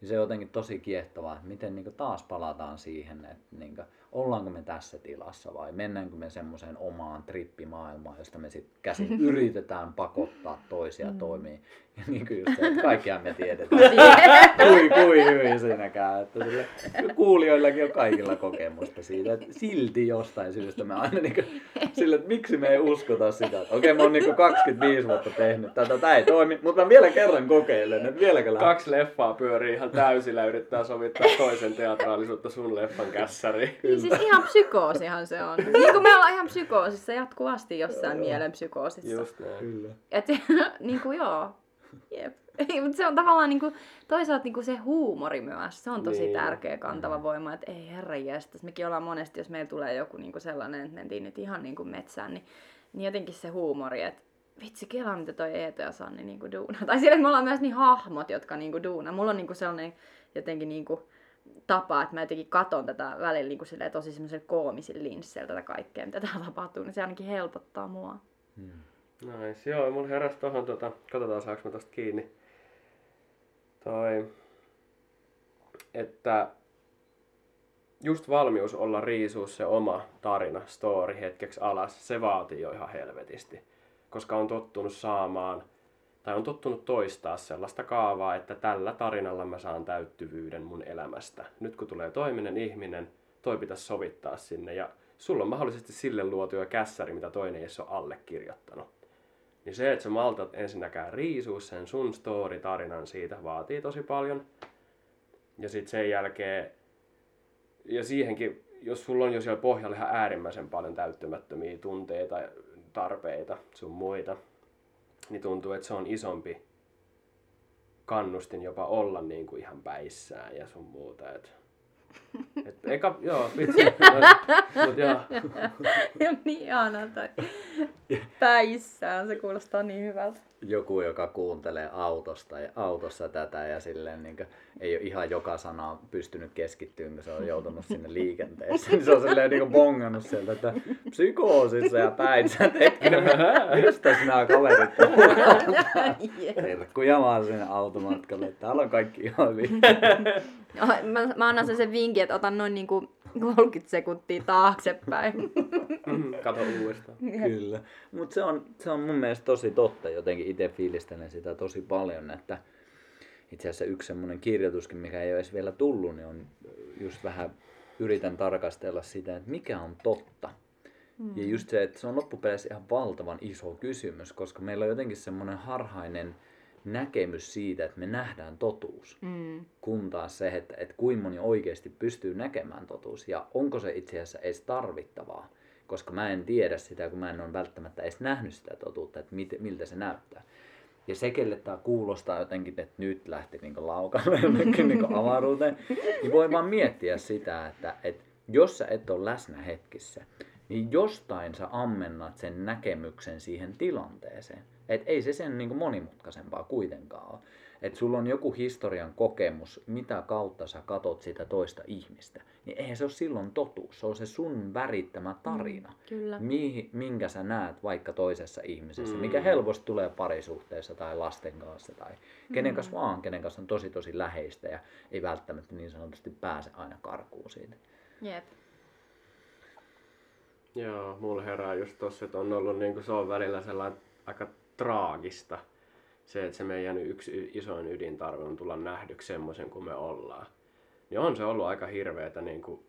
Ja se on jotenkin tosi kiehtovaa, että miten niin taas palataan siihen, että niin ollaanko me tässä tilassa vai mennäänkö me semmoiseen omaan trippimaailmaan, josta me sitten käsin *laughs* yritetään pakottaa toisia mm. toimii. *laughs* Niin kuin just se, että kaikkiaan me tiedetään, kui, kui hyvin siinä käy. Että sille, kuulijoillakin on kaikilla kokemusta siitä, että silti jostain syystä me aina niin kuin, sille, että miksi me ei uskota sitä. Että okei, mä oon niin 25 vuotta tehnyt tätä, tämä ei toimi, mutta mä vielä kerran kokeilen, että vieläkö lähtee. Kaksi leffaa pyörii ihan täysillä yrittää sovittaa toisen teatraalisuutta sun leffan kässäriin. Niin siis ihan psykoosihan se on. Niin kuin me ollaan ihan psykoosissa jatkuvasti jossain mielen psykoosissa. Just näin. Kyllä. Et, *laughs* niin kuin joo. Jep. Ei, mutta se on tavallaan niin kuin, toisaalta niin kuin se huumori myös. Se on tosi Niin. tärkeä kantava voima, että ei herra jestas. Mekin ollaan monesti, jos meillä tulee joku niin kuin sellainen, että mentiin nyt ihan niin kuin metsään, niin, niin jotenkin se huumori, että vitsi, kelaa mitä toi Eeto ja Sanni niin kuin duuna. Tai sillä, että me ollaan myös niin hahmot, jotka niin kuin duuna. Mulla on niin kuin sellainen jotenkin niin kuin tapa, että mä jotenkin katon tätä välillä niin kuin silleen, tosi semmoisella koomisin linsseillä tätä kaikkea, mitä täällä tapahtuu, niin se ainakin helpottaa mua. Mm. Nice. Joo, mun heräsi tohon tota, katsotaan saaks mä tosta kiinni. Toi, että just valmius olla riisuus se oma tarina, story hetkeksi alas, se vaatii jo ihan helvetisti. Koska on tottunut saamaan, tai on tottunut toistaa sellaista kaavaa, että tällä tarinalla mä saan täyttyvyyden mun elämästä. Nyt kun tulee toiminen ihminen, toi pitäisi sovittaa sinne ja sulla on mahdollisesti sille luotu jo kässäri, mitä toinen ei ole allekirjoittanut. Niin se, että sä maltat ensinnäkään riisua sen sun story-tarinan siitä, vaatii tosi paljon. Ja sitten sen jälkeen, ja siihenkin, jos sulla on jo siellä pohjalla ihan äärimmäisen paljon täyttymättömiä tunteita, tarpeita, sun muita, niin tuntuu, että se on isompi kannustin jopa olla niin kuin ihan päissään ja sun muuta. Et, et, eka, joo, vitsi. *laughs* Mut joo, *laughs* Ja niin ihana toi päissään, se kuulostaa niin hyvältä. Joku, joka kuuntelee autosta ja autossa tätä ja silleen niin kuin, ei ole ihan joka sana pystynyt keskittymään, kun se on joutunut sinne liikenteeseen. Niin se on silleen niin kuin bongannut sieltä, että psykoosissa ja päinsä, että hetkinen, mistä nämä kaverit Terkkuja vaan sinne automatkalle, että täällä on kaikki ihan hyvin. mä, mä annan sen, sen vinkin, että otan noin niinku 30 sekuntia taaksepäin. kato uudestaan. Kyllä. Mutta se on, se on mun mielestä tosi totta. Jotenkin itse fiilistelen sitä tosi paljon, että itse asiassa yksi semmoinen kirjoituskin, mikä ei ole edes vielä tullut, niin on just vähän yritän tarkastella sitä, että mikä on totta. Mm. Ja just se, että se on loppupeleissä ihan valtavan iso kysymys, koska meillä on jotenkin semmoinen harhainen näkemys siitä, että me nähdään totuus. Mm. Kun taas se, että, että kuinka moni oikeasti pystyy näkemään totuus ja onko se itse asiassa edes tarvittavaa. Koska mä en tiedä sitä, kun mä en ole välttämättä edes nähnyt sitä totuutta, että mit, miltä se näyttää. Ja se, kelle tämä kuulostaa jotenkin, että nyt lähti niin laukalle *laughs* jonnekin niin avaruuteen, niin voi vaan miettiä sitä, että, että jos sä et ole läsnä hetkissä, niin jostain sä ammennat sen näkemyksen siihen tilanteeseen. Et ei se sen niin monimutkaisempaa kuitenkaan ole. Että sulla on joku historian kokemus, mitä kautta sä katot sitä toista ihmistä. Niin eihän se ole silloin totuus. Se on se sun värittämä tarina. Kyllä. Mihin, minkä sä näet vaikka toisessa ihmisessä, Mm. mikä helposti tulee parisuhteessa tai lasten kanssa tai kenen kanssa vaan, kenen kanssa on tosi tosi läheistä ja ei välttämättä niin sanotusti pääse aina karkuun siitä. Jep. Joo, mulla herää just tossa, että on ollut niinku, se on välillä sellainen aika traagista. Se, että se meidän yksi isoin ydintarve on tulla nähdyksi semmoisen kuin me ollaan. Niin on se ollut aika hirveetä niinku,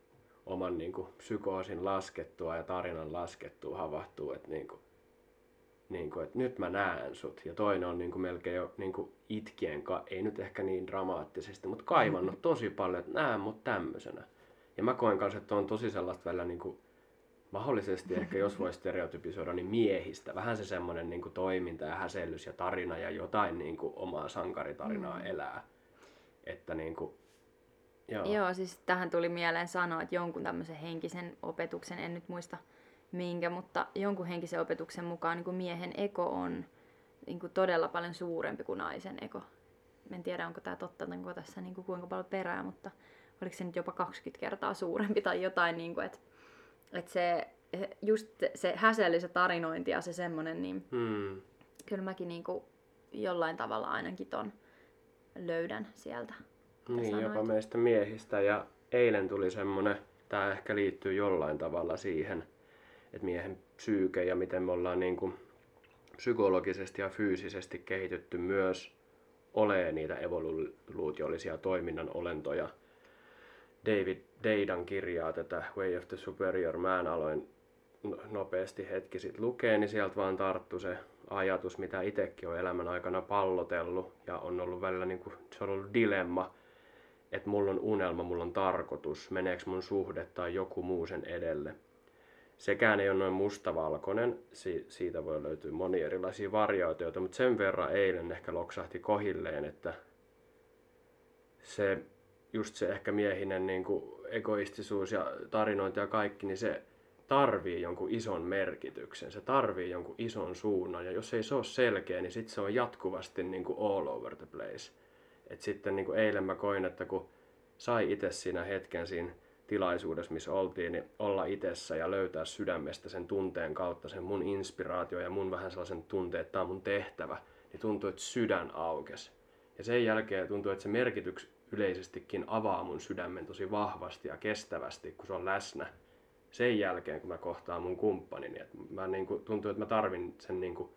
oman niinku, psykoosin laskettua ja tarinan laskettua havahtuu, että niinku, niinku, että nyt mä näen sut. Ja toinen on niinku, melkein jo niinku, itkien, ka- ei nyt ehkä niin dramaattisesti, mutta kaivannut tosi paljon, että näen mut tämmöisenä. Ja mä koen kanssa, että on tosi sellaista välillä niinku, mahdollisesti ehkä jos voi stereotypisoida, niin miehistä. Vähän se semmoinen niin kuin toiminta ja häsellys ja tarina ja jotain niin kuin omaa sankaritarinaa mm. elää. Että niin kuin, joo. Joo, siis tähän tuli mieleen sanoa, että jonkun tämmöisen henkisen opetuksen, en nyt muista minkä, mutta jonkun henkisen opetuksen mukaan niin kuin miehen eko on niin kuin todella paljon suurempi kuin naisen eko. En tiedä, onko tämä totta, onko tässä niin kuin kuinka paljon perää, mutta oliko se nyt jopa 20 kertaa suurempi tai jotain, niin kuin, että, että se, just se häsellys ja tarinointi ja se semmoinen, niin Hmm. kyllä mäkin niin kuin jollain tavalla ainakin ton löydän sieltä. Niin, sanoit. jopa meistä miehistä. Ja eilen tuli semmonen, tämä ehkä liittyy jollain tavalla siihen, että miehen psyyke ja miten me ollaan niin kuin psykologisesti ja fyysisesti kehitytty myös olee niitä evoluutiollisia toiminnan olentoja. David Deidan kirjaa tätä Way of the Superior Man aloin no- nopeasti hetki sitten lukee, niin sieltä vaan tarttu se ajatus, mitä itsekin on elämän aikana pallotellut. Ja on ollut välillä niin kuin, se on ollut dilemma, että mulla on unelma, mulla on tarkoitus, meneekö mun suhde tai joku muu sen edelle. Sekään ei ole noin mustavalkoinen, si- siitä voi löytyä monia erilaisia variaatioita, mutta sen verran eilen ehkä loksahti kohilleen, että se, just se ehkä miehinen niin kuin egoistisuus ja tarinointi ja kaikki, niin se tarvii jonkun ison merkityksen, se tarvii jonkun ison suunnan ja jos ei se ole selkeä, niin sitten se on jatkuvasti niin kuin all over the place. Et sitten niin kuin eilen mä koin, että kun sai itse siinä hetken siinä tilaisuudessa, missä oltiin, niin olla itsessä ja löytää sydämestä sen tunteen kautta sen mun inspiraatio ja mun vähän sellaisen tunteen, että tämä on mun tehtävä, niin tuntuu, että sydän aukesi. Ja sen jälkeen tuntuu, että se merkityks yleisestikin avaa mun sydämen tosi vahvasti ja kestävästi, kun se on läsnä. Sen jälkeen, kun mä kohtaan mun kumppanini, että mä niin kuin, tuntuu, että mä tarvin sen niin kuin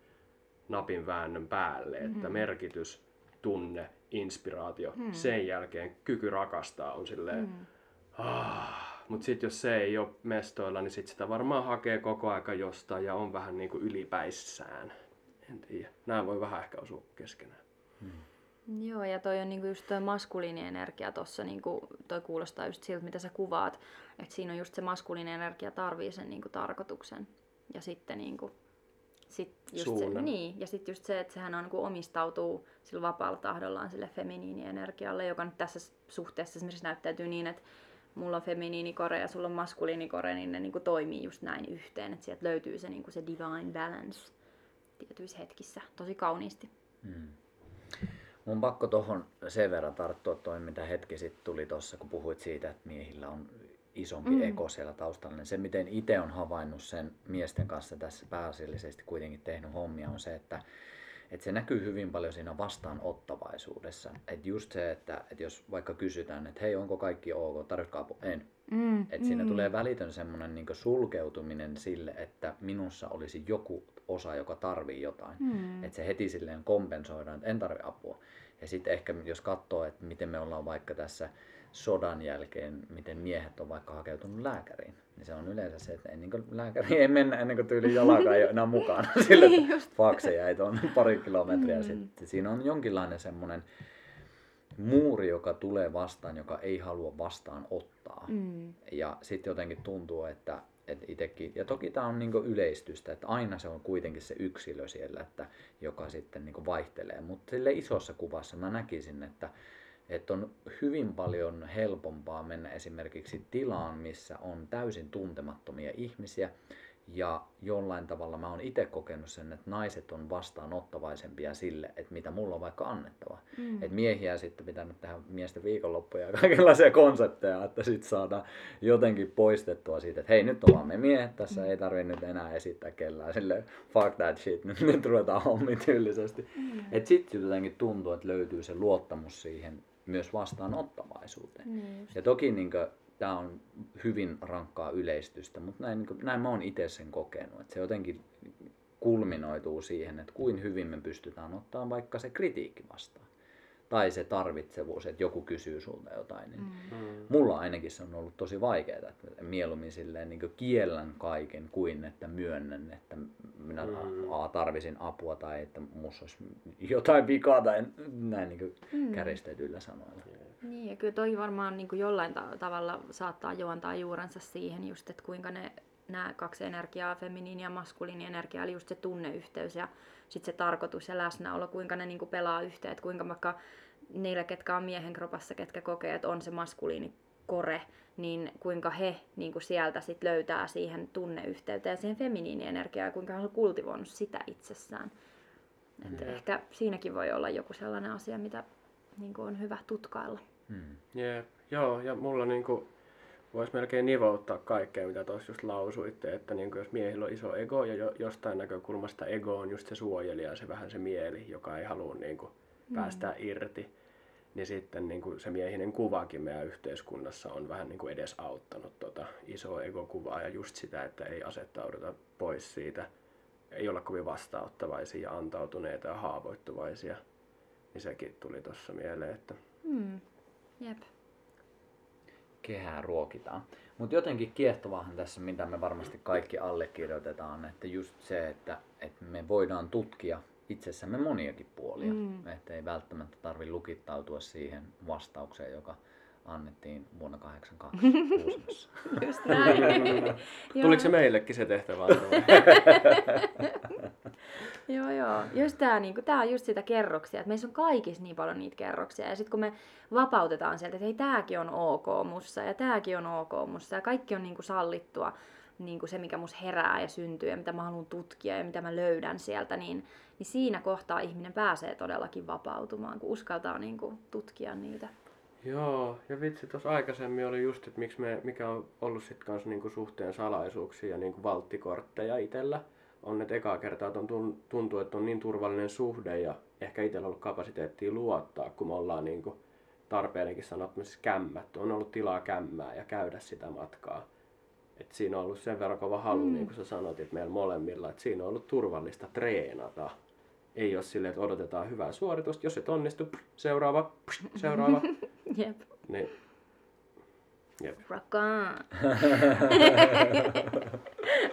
napin väännön päälle, että Mhm. merkitys, tunne, inspiraatio, Hmm. sen jälkeen kyky rakastaa on silleen, Mm. Ah, mutta sitten jos se ei ole mestoilla, niin sit sitä varmaan hakee koko aika jostain ja on vähän niin kuin ylipäissään. En tiedä. Nämä voi vähän ehkä osua keskenään. Joo, ja toi on niinku just toi maskuliinienergia tossa, niinku, toi kuulostaa just siltä, mitä sä kuvaat, että siinä on just se maskuliinienergia tarvii sen niinku tarkoituksen. Ja sitten niinku, sit just se, niin, ja sitten just se, että sehän on niinku omistautuu sillä vapaalla tahdollaan sille feminiinienergialle, joka nyt tässä suhteessa esimerkiksi näyttäytyy niin, että mulla on feminiinikore ja sulla on maskuliinikore, niin ne niinku toimii just näin yhteen, että sieltä löytyy se, niinku se divine balance tietyissä hetkissä tosi kauniisti. Mm. Mun pakko tuohon sen verran tarttua toi, mitä hetki sitten tuli tuossa, kun puhuit siitä, että miehillä on isompi Mm. eko siellä taustalla. Niin se, miten itse on havainnut sen miesten kanssa tässä pääasiallisesti kuitenkin tehnyt hommia, on se, että, että se näkyy hyvin paljon siinä vastaanottavaisuudessa. Että just se, että, että jos vaikka kysytään, että hei, onko kaikki ok, tarvitsetko apua? En. Mm, Että siinä tulee välitön semmoinen niin sulkeutuminen sille, että minussa olisi joku osa, joka tarvii jotain. Mm. Että se heti silleen kompensoidaan, että en tarvi apua. Ja sitten ehkä jos katsoo, että miten me ollaan vaikka tässä sodan jälkeen, miten miehet on vaikka hakeutunut lääkäriin, niin se on yleensä se, että ei, niin lääkäriin ei mennä ennen kuin tyyli jalka ei ole enää mukana. *laughs* Sillä Niin että just. fakse jäi tuonne pari kilometriä Mm. mm. sitten. Siinä on jonkinlainen semmoinen muuri, joka tulee vastaan, joka ei halua vastaan ottaa. Mm. Ja sitten jotenkin tuntuu, että, että itsekin, ja toki tämä on niinku yleistystä, että aina se on kuitenkin se yksilö siellä, että, joka sitten niinku vaihtelee. Mutta sille isossa kuvassa mä näkisin, että, että on hyvin paljon helpompaa mennä esimerkiksi tilaan, missä on täysin tuntemattomia ihmisiä, ja jollain tavalla mä oon itse kokenut sen, että naiset on vastaanottavaisempia sille, että mitä mulla on vaikka annettava. Mm. Et miehiä sitten pitänyt tehdä miesten viikonloppuja ja *laughs* kaikenlaisia konsepteja, että sitten saadaan jotenkin poistettua siitä, että hei nyt ollaan me miehet tässä, ei tarvi nyt enää esittää kellään sille fuck that shit, nyt, nyt ruvetaan hommi tyylisesti. Mm. Et sitten jotenkin tuntuu, että löytyy se luottamus siihen myös vastaanottavaisuuteen. Niin just. Ja toki niin tämä on hyvin rankkaa yleistystä, mutta näin, niin näin mä oon itse sen kokenut, että se jotenkin kulminoituu siihen, että kuin hyvin me pystytään ottaa vaikka se kritiikki vastaan. Tai se tarvitsevuus, että joku kysyy sulta jotain. Niin Mm. Mm. Mulla ainakin se on ollut tosi vaikeaa, että mieluummin silleen niin kiellän kaiken kuin että myönnän, että minä Mm. A, tarvisin apua tai että musta olisi jotain vikaa tai näin niin Mm. kärjistetyillä sanoilla. Niin, ja kyllä toi varmaan niin kuin jollain ta- tavalla saattaa juontaa juurensa siihen just, että kuinka ne nämä kaksi energiaa, feminiini ja maskuliini energia, eli just se tunneyhteys ja sitten se tarkoitus ja läsnäolo, kuinka ne niin kuin pelaa yhteen, että kuinka vaikka niillä, ketkä on miehen kropassa, ketkä kokee, että on se maskuliini kore, niin kuinka he niin kuin sieltä sit löytää siihen tunneyhteyteen ja siihen feminiinienergiaan ja kuinka he on kultivoinut sitä itsessään. Et Mm. Ehkä siinäkin voi olla joku sellainen asia, mitä niin kuin on hyvä tutkailla. Hmm. Jep. Joo, ja mulla niinku voisi melkein nivouttaa kaikkea, mitä tuossa just lausuitte, että niinku jos miehillä on iso ego ja jo, jostain näkökulmasta ego on just se suojelija, se vähän se mieli, joka ei halua niinku päästää irti, niin sitten niin kuin se miehinen kuvakin meidän yhteiskunnassa on vähän niin kuin edesauttanut tota isoa egokuvaa ja just sitä, että ei asettauduta pois siitä, ei olla kovin vastaanottavaisia ja antautuneita ja haavoittuvaisia. Niin sekin tuli tuossa mieleen, että Hmm. Jep. kehää ruokitaan. Mutta jotenkin kiehtovahan tässä, mitä me varmasti kaikki allekirjoitetaan, että just se, että, että me voidaan tutkia itsessämme moniakin puolia. Mm. Että ei välttämättä tarvi lukittautua siihen vastaukseen, joka annettiin vuonna 82 Kuusamossa. *laughs* Just *laughs* näin. *laughs* tuliko se meillekin se tehtävä? Joo, joo. Just tää, niinku, tää on just sitä kerroksia, että meissä on kaikissa niin paljon niitä kerroksia. Ja sitten kun me vapautetaan sieltä, että hei, tääkin on ok mussa ja tääkin on ok mussa ja kaikki on niinku sallittua, niinku se mikä mus herää ja syntyy ja mitä mä haluan tutkia ja mitä mä löydän sieltä, niin, niin siinä kohtaa ihminen pääsee todellakin vapautumaan, kun uskaltaa niinku tutkia niitä. Joo, ja vitsi, tuossa aikaisemmin oli just, että miksi me, mikä on ollut sitten kanssa niinku suhteen salaisuuksia ja niinku valttikortteja itsellä. On, että ekaa kertaa että on tun- tuntuu, että on niin turvallinen suhde ja ehkä itsellä ollut kapasiteettia luottaa, kun me ollaan niinku tarpeenkin sanottavasti kämmätty. On ollut tilaa kämmää ja käydä sitä matkaa. Et siinä on ollut sen verran kova halu, mm. niin kuin sä sanoit, että meillä molemmilla, että siinä on ollut turvallista treenata. Ei ole silleen, että odotetaan hyvää suoritusta. Jos et onnistu, seuraava, seuraava. *laughs* *laughs* Jep. Niin. Jep. Rakkaan. *laughs*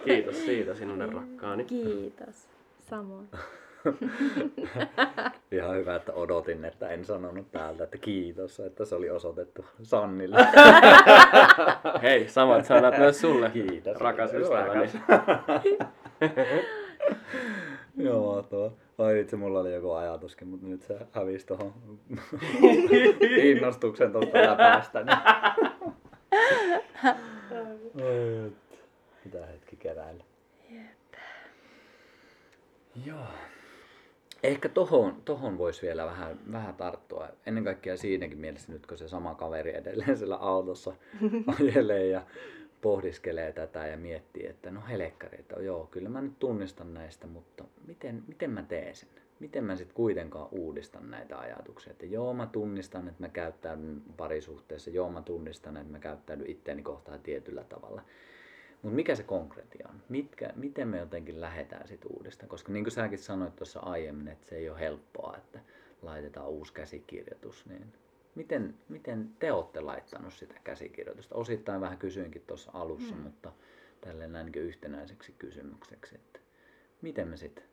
Kiitos siitä sinulle rakkaani. Kiitos. Samoin. *laughs* Ihan hyvä, että odotin, että en sanonut täältä, että kiitos, että se oli osoitettu Sannille. Hei, samat sanat myös sulle, Kiitos. rakas ystäväni. Joo, mahtavaa. Ai itse mulla oli joku ajatuskin, mutta nyt se hävisi tuohon innostuksen tuosta läpäästä. Niin. Mitä hetki keräillä. Joo. Ehkä tohon, tohon voisi vielä vähän, vähän tarttua. Ennen kaikkea siinäkin mielessä nyt, kun se sama kaveri edelleen siellä autossa *laughs* ajelee ja pohdiskelee tätä ja miettii, että no helekkari, että joo, kyllä mä nyt tunnistan näistä, mutta miten, miten mä teen sen? Miten mä sitten kuitenkaan uudistan näitä ajatuksia? Että joo, mä tunnistan, että mä käyttäydyn parisuhteessa, joo, mä tunnistan, että mä käyttäydyn itteeni kohtaan tietyllä tavalla. Mutta mikä se konkretia on? Mitkä, miten me jotenkin lähdetään sitten uudestaan? Koska niin kuin säkin sanoit tuossa aiemmin, että se ei ole helppoa, että laitetaan uusi käsikirjoitus, niin miten, miten te olette laittanut sitä käsikirjoitusta? Osittain vähän kysyinkin tuossa alussa, hmm. mutta tälleen näin niin yhtenäiseksi kysymykseksi, että miten me sitten?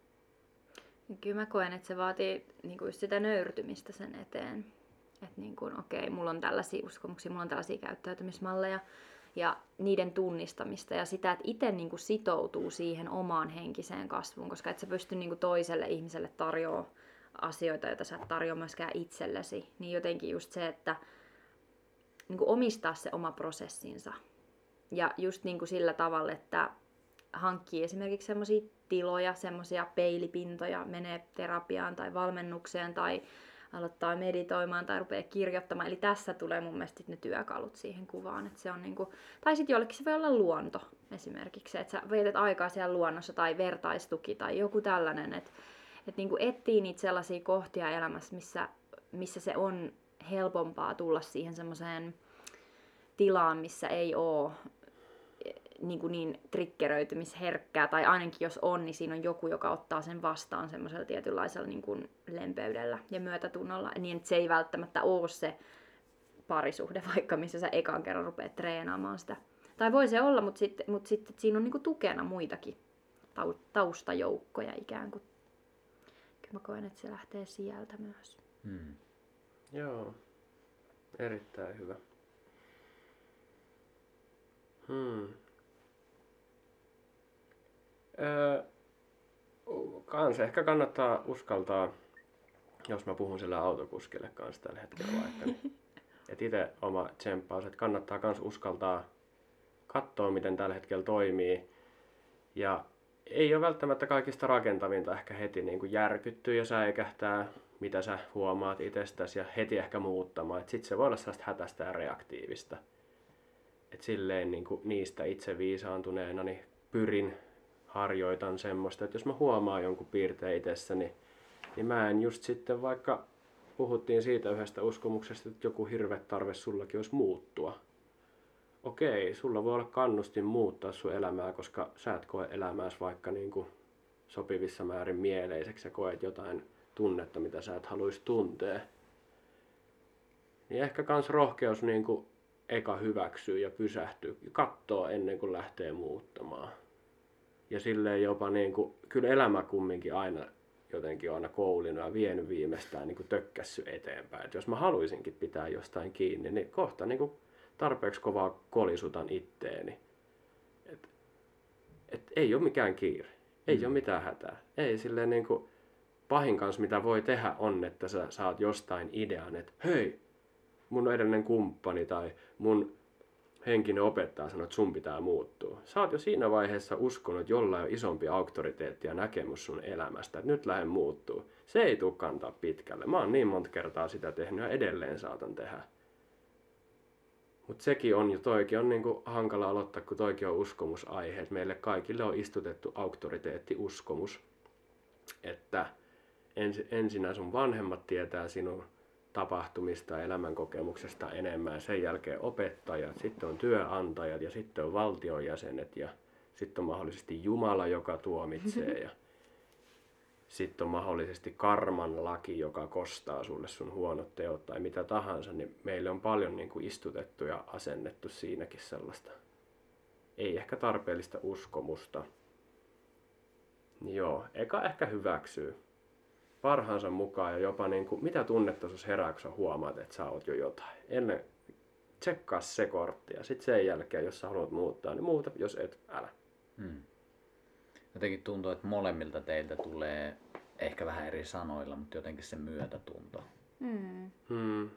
Kyllä mä koen, että se vaatii niinku just sitä nöyrtymistä sen eteen. Että niin kuin, okei, mulla on tällaisia uskomuksia, mulla on tällaisia käyttäytymismalleja ja niiden tunnistamista ja sitä, että itse niin kuin sitoutuu siihen omaan henkiseen kasvuun, koska et sä pysty niin kuin toiselle ihmiselle tarjoamaan asioita, joita sä et tarjoa myöskään itsellesi, niin jotenkin just se, että niin kuin omistaa se oma prosessinsa. Ja just niin kuin sillä tavalla, että hankkii esimerkiksi semmoisia tiloja, semmoisia peilipintoja, menee terapiaan tai valmennukseen tai aloittaa meditoimaan tai rupeaa kirjoittamaan. Eli tässä tulee mun mielestä ne työkalut siihen kuvaan. Että se on niinku, tai sitten jollekin se voi olla luonto esimerkiksi, että sä vietät aikaa siellä luonnossa tai vertaistuki tai joku tällainen. Että et niinku etsii niitä sellaisia kohtia elämässä, missä, missä se on helpompaa tulla siihen semmoiseen tilaan, missä ei ole niin, kuin niin triggeröitymisherkkää, tai ainakin jos on, niin siinä on joku, joka ottaa sen vastaan semmoisella tietynlaisella niin kuin lempeydellä ja myötätunnolla, niin että se ei välttämättä ole se parisuhde, *laughs* vaikka missä sä ekan kerran rupeat treenaamaan sitä. Tai voi se olla, mutta sitten mut sit, siinä on niin kuin tukena muitakin taustajoukkoja ikään kuin. Kyllä mä koen, että se lähtee sieltä myös. Hmm. Joo, erittäin hyvä. Hmm. Öö, kans ehkä kannattaa uskaltaa, jos mä puhun sillä autokuskille kanssa tällä hetkellä vaikka. Niin. *laughs* Et itse oma tsemppaus, että kannattaa kans uskaltaa katsoa, miten tällä hetkellä toimii. Ja ei ole välttämättä kaikista rakentavinta ehkä heti niin kuin järkyttyä ja säikähtää, mitä sä huomaat itsestäsi ja heti ehkä muuttamaan. Sitten se voi olla sellaista hätäistä ja reaktiivista. Et silleen niin kuin niistä itse viisaantuneena niin pyrin harjoitan semmoista, että jos mä huomaan jonkun piirteen itsessäni, niin mä en just sitten vaikka puhuttiin siitä yhdestä uskomuksesta, että joku hirveä tarve sullakin olisi muuttua. Okei, sulla voi olla kannustin muuttaa sun elämää, koska sä et koe elämääsi vaikka niin kuin sopivissa määrin mieleiseksi ja koet jotain tunnetta, mitä sä et haluaisi tuntea. Niin ehkä kans rohkeus niin kuin eka hyväksyy ja pysähtyy, katsoo ennen kuin lähtee muuttamaan. Ja silleen jopa niin kuin, kyllä elämä kumminkin aina jotenkin on aina koulinut ja vienyt viimeistään niin kuin tökkässy eteenpäin. Et jos mä haluaisinkin pitää jostain kiinni, niin kohta niin kuin tarpeeksi kovaa kolisutan itteeni. Et, et ei ole mikään kiire. Ei mm. ole mitään hätää. Ei silleen niin kuin, pahin kanssa mitä voi tehdä on, että sä saat jostain idean, että hei, mun edellinen kumppani tai mun henkinen opettaja sanoo, että sun pitää muuttua. Sä oot jo siinä vaiheessa uskonut, että jollain on isompi auktoriteetti ja näkemys sun elämästä, että nyt lähden muuttuu. Se ei tule kantaa pitkälle. Mä oon niin monta kertaa sitä tehnyt ja edelleen saatan tehdä. Mutta sekin on, ja toikin on niinku hankala aloittaa, kun toikin on uskomusaihe. Et meille kaikille on istutettu auktoriteettiuskomus, että ens, ensinnä sun vanhemmat tietää sinun tapahtumista ja elämänkokemuksesta enemmän. Sen jälkeen opettajat, sitten on työnantajat ja sitten on valtionjäsenet ja sitten on mahdollisesti Jumala, joka tuomitsee *laughs* ja sitten on mahdollisesti karman laki, joka kostaa sulle sun huonot teot tai mitä tahansa, niin meille on paljon niin kuin istutettu ja asennettu siinäkin sellaista ei ehkä tarpeellista uskomusta. Joo, eka ehkä hyväksyy parhaansa mukaan ja jopa niin kuin, mitä tunnetta sus herää, kun sä huomaat, että sä oot jo jotain. Ennen tsekkaa se kortti ja sitten sen jälkeen, jos sä haluat muuttaa, niin muuta, jos et, älä. Hmm. Jotenkin tuntuu, että molemmilta teiltä tulee ehkä vähän eri sanoilla, mutta jotenkin se myötätunto. Hmm. Hmm.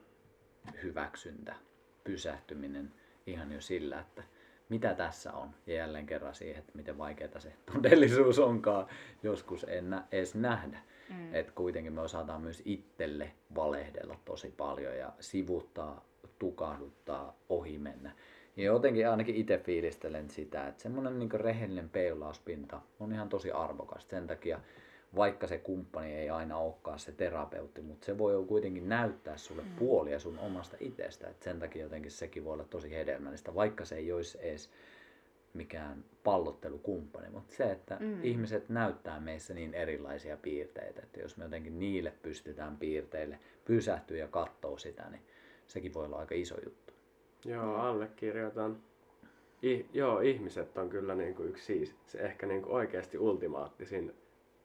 Hyväksyntä, pysähtyminen ihan jo sillä, että mitä tässä on. Ja jälleen kerran siihen, että miten vaikeaa se todellisuus onkaan joskus en edes nähdä. Mm. Että kuitenkin me osataan myös itselle valehdella tosi paljon ja sivuttaa, tukahduttaa, ohi mennä. Ja jotenkin ainakin itse fiilistelen sitä, että semmoinen niin rehellinen peilauspinta on ihan tosi arvokas. Sen takia vaikka se kumppani ei aina olekaan se terapeutti, mutta se voi kuitenkin näyttää sulle mm. puolia sun omasta itsestä. Et sen takia jotenkin sekin voi olla tosi hedelmällistä, vaikka se ei olisi edes mikään pallottelukumppani, mutta se, että mm. ihmiset näyttää meissä niin erilaisia piirteitä, että jos me jotenkin niille pystytään piirteille pysähtyä ja katsoa sitä, niin sekin voi olla aika iso juttu. Joo, allekirjoitan. I, joo, ihmiset on kyllä niin kuin yksi siis, se ehkä niin kuin oikeasti ultimaattisin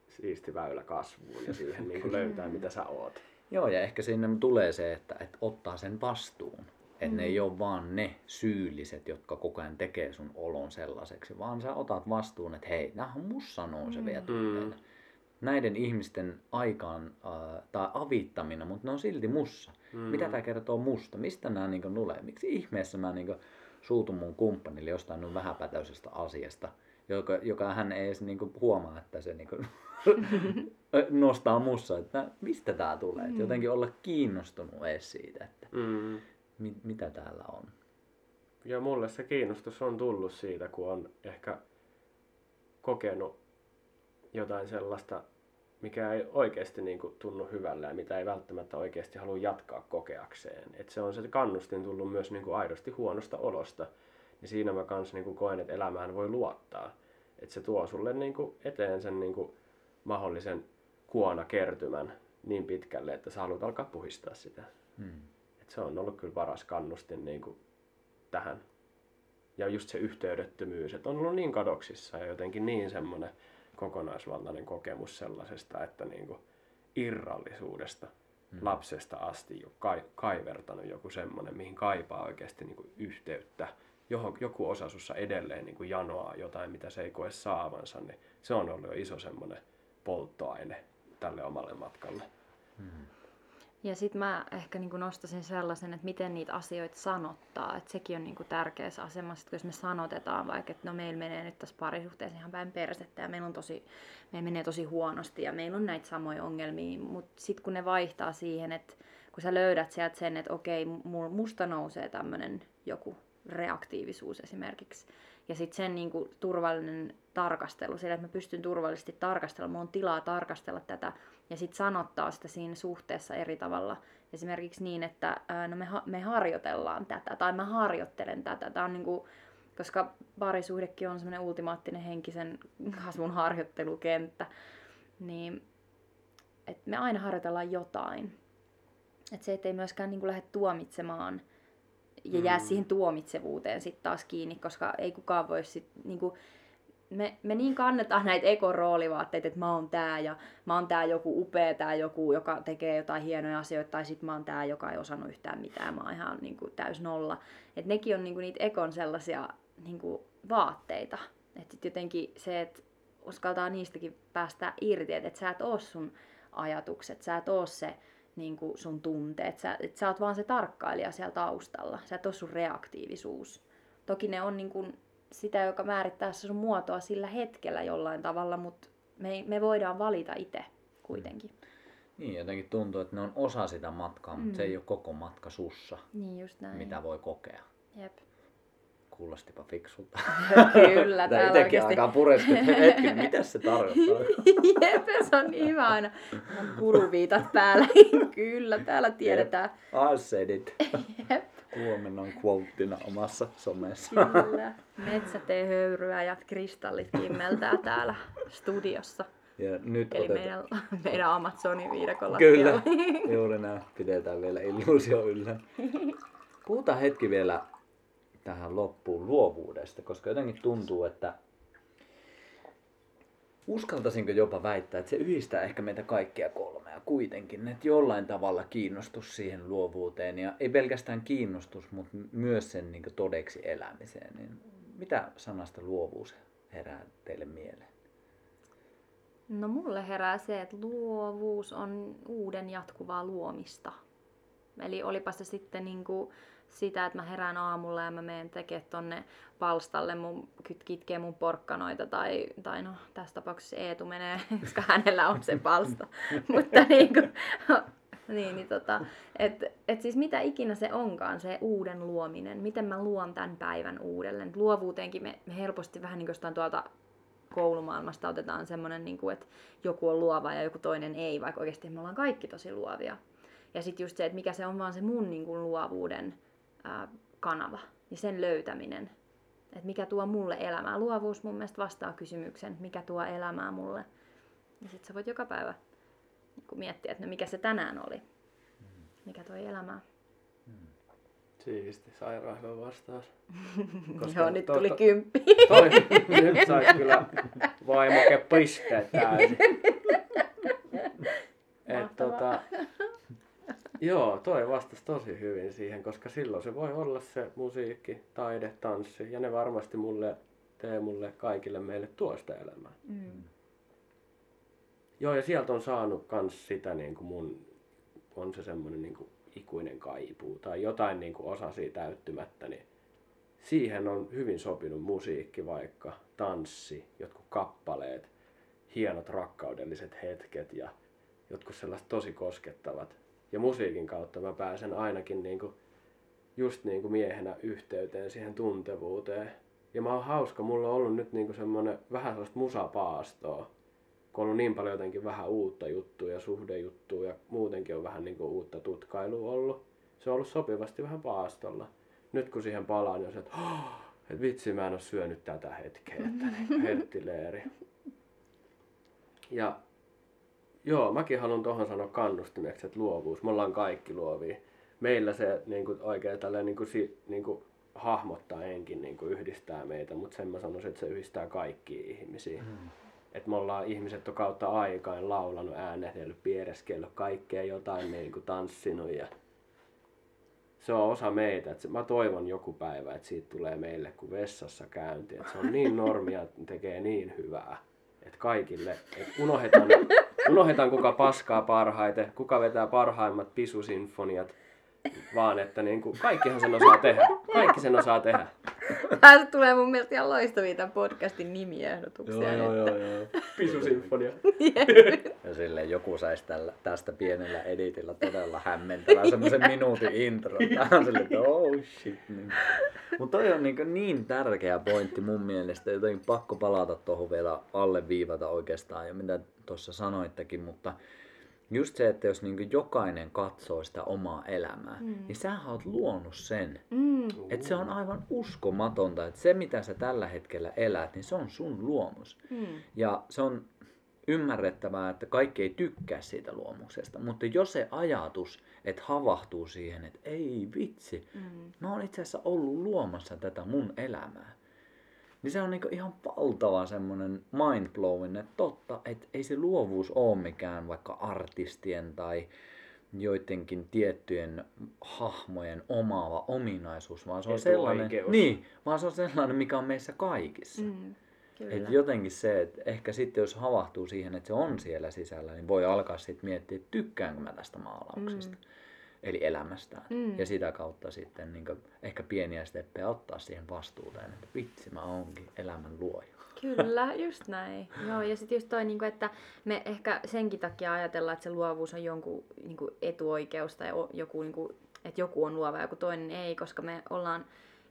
siisti väylä kasvuun ja siihen niin kuin löytää, mitä sä oot. Joo, ja ehkä sinne tulee se, että, että ottaa sen vastuun. Että mm. ne ei ole vaan ne syylliset, jotka koko ajan tekee sun olon sellaiseksi, vaan sä otat vastuun, että hei, on mussa nousevia mm. tunteita. Näiden ihmisten aikaan äh, tai avittamina, mutta ne on silti mussa. Mm. Mitä tämä kertoo musta? Mistä nämä niin tulee? Miksi ihmeessä mä niin suutun mun kumppanille jostain niin vähäpätöisestä asiasta, joka, joka hän ei edes niin huomaa, että se niin *laughs* nostaa mussa, että mistä tämä tulee. Mm. jotenkin olla kiinnostunut edes siitä, että mm mit, mitä täällä on? Ja mulle se kiinnostus on tullut siitä, kun on ehkä kokenut jotain sellaista, mikä ei oikeasti niin kuin, tunnu hyvällä ja mitä ei välttämättä oikeasti halua jatkaa kokeakseen. Et se on se kannustin tullut myös niin kuin, aidosti huonosta olosta. Niin siinä mä kans niin kuin, koen, että elämään voi luottaa. Että se tuo sulle niin kuin, eteen sen niin kuin, mahdollisen kuona kertymän niin pitkälle, että sä haluat alkaa puhistaa sitä. Hmm et se on ollut kyllä paras kannustin niin kuin tähän. Ja just se yhteydettömyys, että on ollut niin kadoksissa ja jotenkin niin semmoinen kokonaisvaltainen kokemus sellaisesta, että niin kuin irrallisuudesta mm. lapsesta asti jo kai, kaivertanut joku semmoinen, mihin kaipaa oikeasti niin kuin yhteyttä. Johon, joku osa sussa edelleen niin kuin janoaa jotain, mitä se ei koe saavansa, niin se on ollut jo iso semmoinen polttoaine tälle omalle matkalle. Mm. Ja sitten mä ehkä niin nostasin sellaisen, että miten niitä asioita sanottaa. Että sekin on niin tärkeässä asemassa, että jos me sanotetaan vaikka, että no meillä menee nyt tässä parisuhteessa ihan päin persettä ja meillä, on tosi, meillä menee tosi huonosti ja meillä on näitä samoja ongelmia. Mutta sitten kun ne vaihtaa siihen, että kun sä löydät sieltä sen, että okei, musta nousee tämmöinen joku reaktiivisuus esimerkiksi. Ja sitten sen niin kuin, turvallinen tarkastelu, sillä että mä pystyn turvallisesti tarkastella, mulla on tilaa tarkastella tätä ja sitten sanottaa sitä siinä suhteessa eri tavalla. Esimerkiksi niin, että ää, no me, ha- me harjoitellaan tätä tai mä harjoittelen tätä. Tämä on niin kuin, koska parisuhdekin on semmoinen ultimaattinen henkisen *laughs* kasvun harjoittelukenttä, niin että me aina harjoitellaan jotain. Että se, ettei myöskään niin kuin lähde tuomitsemaan ja jää Mm. siihen tuomitsevuuteen sitten taas kiinni, koska ei kukaan voi sit, niin kuin, me, me niin kannetaan näitä ekoroolivaatteita, että mä oon tää ja mä oon tää joku upea, tää joku, joka tekee jotain hienoja asioita, tai sit mä oon tää, joka ei osannut yhtään mitään, mä oon ihan niin kuin, täys nolla. Et nekin on niin kuin, niitä ekon sellaisia niin kuin, vaatteita. Että sit jotenkin se, että uskaltaa niistäkin päästä irti, että et sä et oo sun ajatukset, sä et oo se niin kuin sun tunteet, sä, et sä oot vaan se tarkkailija siellä taustalla, sä et oo sun reaktiivisuus. Toki ne on niin kuin sitä, joka määrittää sun muotoa sillä hetkellä jollain tavalla, mutta me, me voidaan valita itse kuitenkin. Niin, jotenkin tuntuu, että ne on osa sitä matkaa, mutta se Mm. ei ole koko matka sussa, Niin just näin. mitä voi kokea. Jep. Kuulostipa fiksulta. *laughs* Kyllä, täällä itsekin oikeasti. alkaa hetki, mitä se tarkoittaa? *laughs* Jep, se on niin aina. On kuruviitat päällä. *laughs* Kyllä, täällä tiedetään. I said it. Jep. Huomenna on quoteina omassa somessa. Kyllä. Metsä höyryä ja kristallit kimmeltää täällä studiossa. Ja nyt Eli otetaan... meidän, meidän Amazonin viidakolla. Kyllä, juuri näin. Pidetään vielä illuusio yllä. Puhutaan hetki vielä tähän loppuun luovuudesta, koska jotenkin tuntuu, että uskaltaisinko jopa väittää, että se yhdistää ehkä meitä kaikkia kolmea kuitenkin, että jollain tavalla kiinnostus siihen luovuuteen ja ei pelkästään kiinnostus, mutta myös sen niin todeksi elämiseen. Niin mitä sanasta luovuus herää teille mieleen? No mulle herää se, että luovuus on uuden jatkuvaa luomista. Eli olipa se sitten niinku sitä, että mä herään aamulla ja mä menen tekemään tonne palstalle, mun kitkee mun porkkanoita tai, tai no tässä tapauksessa Eetu menee, *laughs* koska hänellä on se palsta. *laughs* Mutta niinku, *laughs* niin, niin tota, et, et siis mitä ikinä se onkaan, se uuden luominen, miten mä luon tämän päivän uudelleen. Luovuuteenkin me, me helposti vähän niin kuin tuolta koulumaailmasta otetaan semmoinen, niin kuin, että joku on luova ja joku toinen ei, vaikka oikeasti me ollaan kaikki tosi luovia. Ja sitten just se, että mikä se on vaan se mun niin kuin, luovuuden ää, kanava ja sen löytäminen. Että mikä tuo mulle elämää. Luovuus mun mielestä vastaa kysymyksen, mikä tuo elämää mulle. Ja sitten sä voit joka päivä niin kuin miettiä, että no mikä se tänään oli. Mikä toi elämää. Siisti, sairaan hyvä vastaus. *laughs* Joo, nyt to- tuli to- kymppi. Toi, *laughs* nyt sait kyllä vaimoke pisteet täysin. *laughs* Et, tota, joo, toi vastasi tosi hyvin siihen, koska silloin se voi olla se musiikki, taide, tanssi, ja ne varmasti mulle, tee mulle kaikille meille tuosta elämää. Mm. Joo, ja sieltä on saanut kans sitä niin kuin mun, on se semmoinen niin kuin ikuinen kaipuu tai jotain niin kuin osasi täyttymättä, niin siihen on hyvin sopinut musiikki vaikka, tanssi, jotkut kappaleet, hienot rakkaudelliset hetket ja jotkut sellaiset tosi koskettavat. Ja musiikin kautta mä pääsen ainakin niin kuin, just niin kuin miehenä yhteyteen siihen tuntevuuteen. Ja mä oon hauska, mulla on ollut nyt niin kuin semmoinen vähän sellaista musapaastoa kun on ollut niin paljon jotenkin vähän uutta juttua ja suhdejuttua ja muutenkin on vähän niin kuin uutta tutkailua ollut. Se on ollut sopivasti vähän paastolla. Nyt kun siihen palaan, niin on se, että, oh, että vitsi mä en ole syönyt tätä hetkeä, että *laughs* niin herttileeri. Ja joo, mäkin haluan tuohon sanoa kannustimeksi, että luovuus. Me ollaan kaikki luovia. Meillä se niin kuin, oikein tälleen niin kuin, si, niin kuin, hahmottaa enkin niin kuin, yhdistää meitä, mutta sen mä sanoisin, että se yhdistää kaikkia ihmisiä. Mm että me ollaan ihmiset on kautta aikaan laulanut, äänehdellyt, piereskellyt, kaikkea jotain niin kuin tanssinut ja se on osa meitä. Se, mä toivon joku päivä, että siitä tulee meille kuin vessassa käynti. Että se on niin normia, tekee niin hyvää. Että kaikille, että unohdetaan, unohdetaan kuka paskaa parhaiten, kuka vetää parhaimmat pisusinfoniat, vaan että niin kuin, kaikkihan sen osaa tehdä. Kaikki sen osaa tehdä. Tästä tulee mun mielestä ihan loistavia tämän podcastin nimiehdotuksia. Joo, joo, että- joo, joo. *laughs* Pisusinfonia. *laughs* Ja silleen joku saisi tällä, tästä pienellä editillä todella hämmentävän semmoisen minuutin intro. Tää on silleen, että oh shit. Niin. Mutta toi on niin, niin tärkeä pointti mun mielestä. Jotenkin pakko palata tuohon vielä alleviivata oikeastaan ja mitä tuossa sanoittekin, mutta just se, että jos niin jokainen katsoo sitä omaa elämää, mm. niin sähän oot luonut sen. Mm, Että se on aivan uskomatonta, että se mitä sä tällä hetkellä elät, niin se on sun luomus. mm, Ja se on ymmärrettävää, että kaikki ei tykkää siitä luomuksesta. Mutta jos se ajatus, että havahtuu siihen, että ei vitsi, mm. mä oon itse asiassa ollut luomassa tätä mun elämää. Niin se on niinku ihan valtava semmonen mindblowing, että totta, että ei se luovuus ole mikään vaikka artistien tai joidenkin tiettyjen hahmojen omaava ominaisuus, vaan se on sellainen, niin, vaan se on sellainen, mikä on meissä kaikissa. Mm, kyllä. Et jotenkin se, että ehkä sitten jos havahtuu siihen, että se on siellä sisällä, niin voi alkaa sitten miettiä, että tykkäänkö mä tästä maalauksesta. Mm. Eli elämästään. Mm. Ja sitä kautta sitten niin ehkä pieniä steppejä ottaa siihen vastuuteen, että vitsi mä oonkin elämän luoja. Kyllä, just näin. Joo, ja sitten just toi, niinku, että me ehkä senkin takia ajatellaan, että se luovuus on jonkun niinku, etuoikeus tai joku, niinku, että joku on luova ja joku toinen ei, koska me ollaan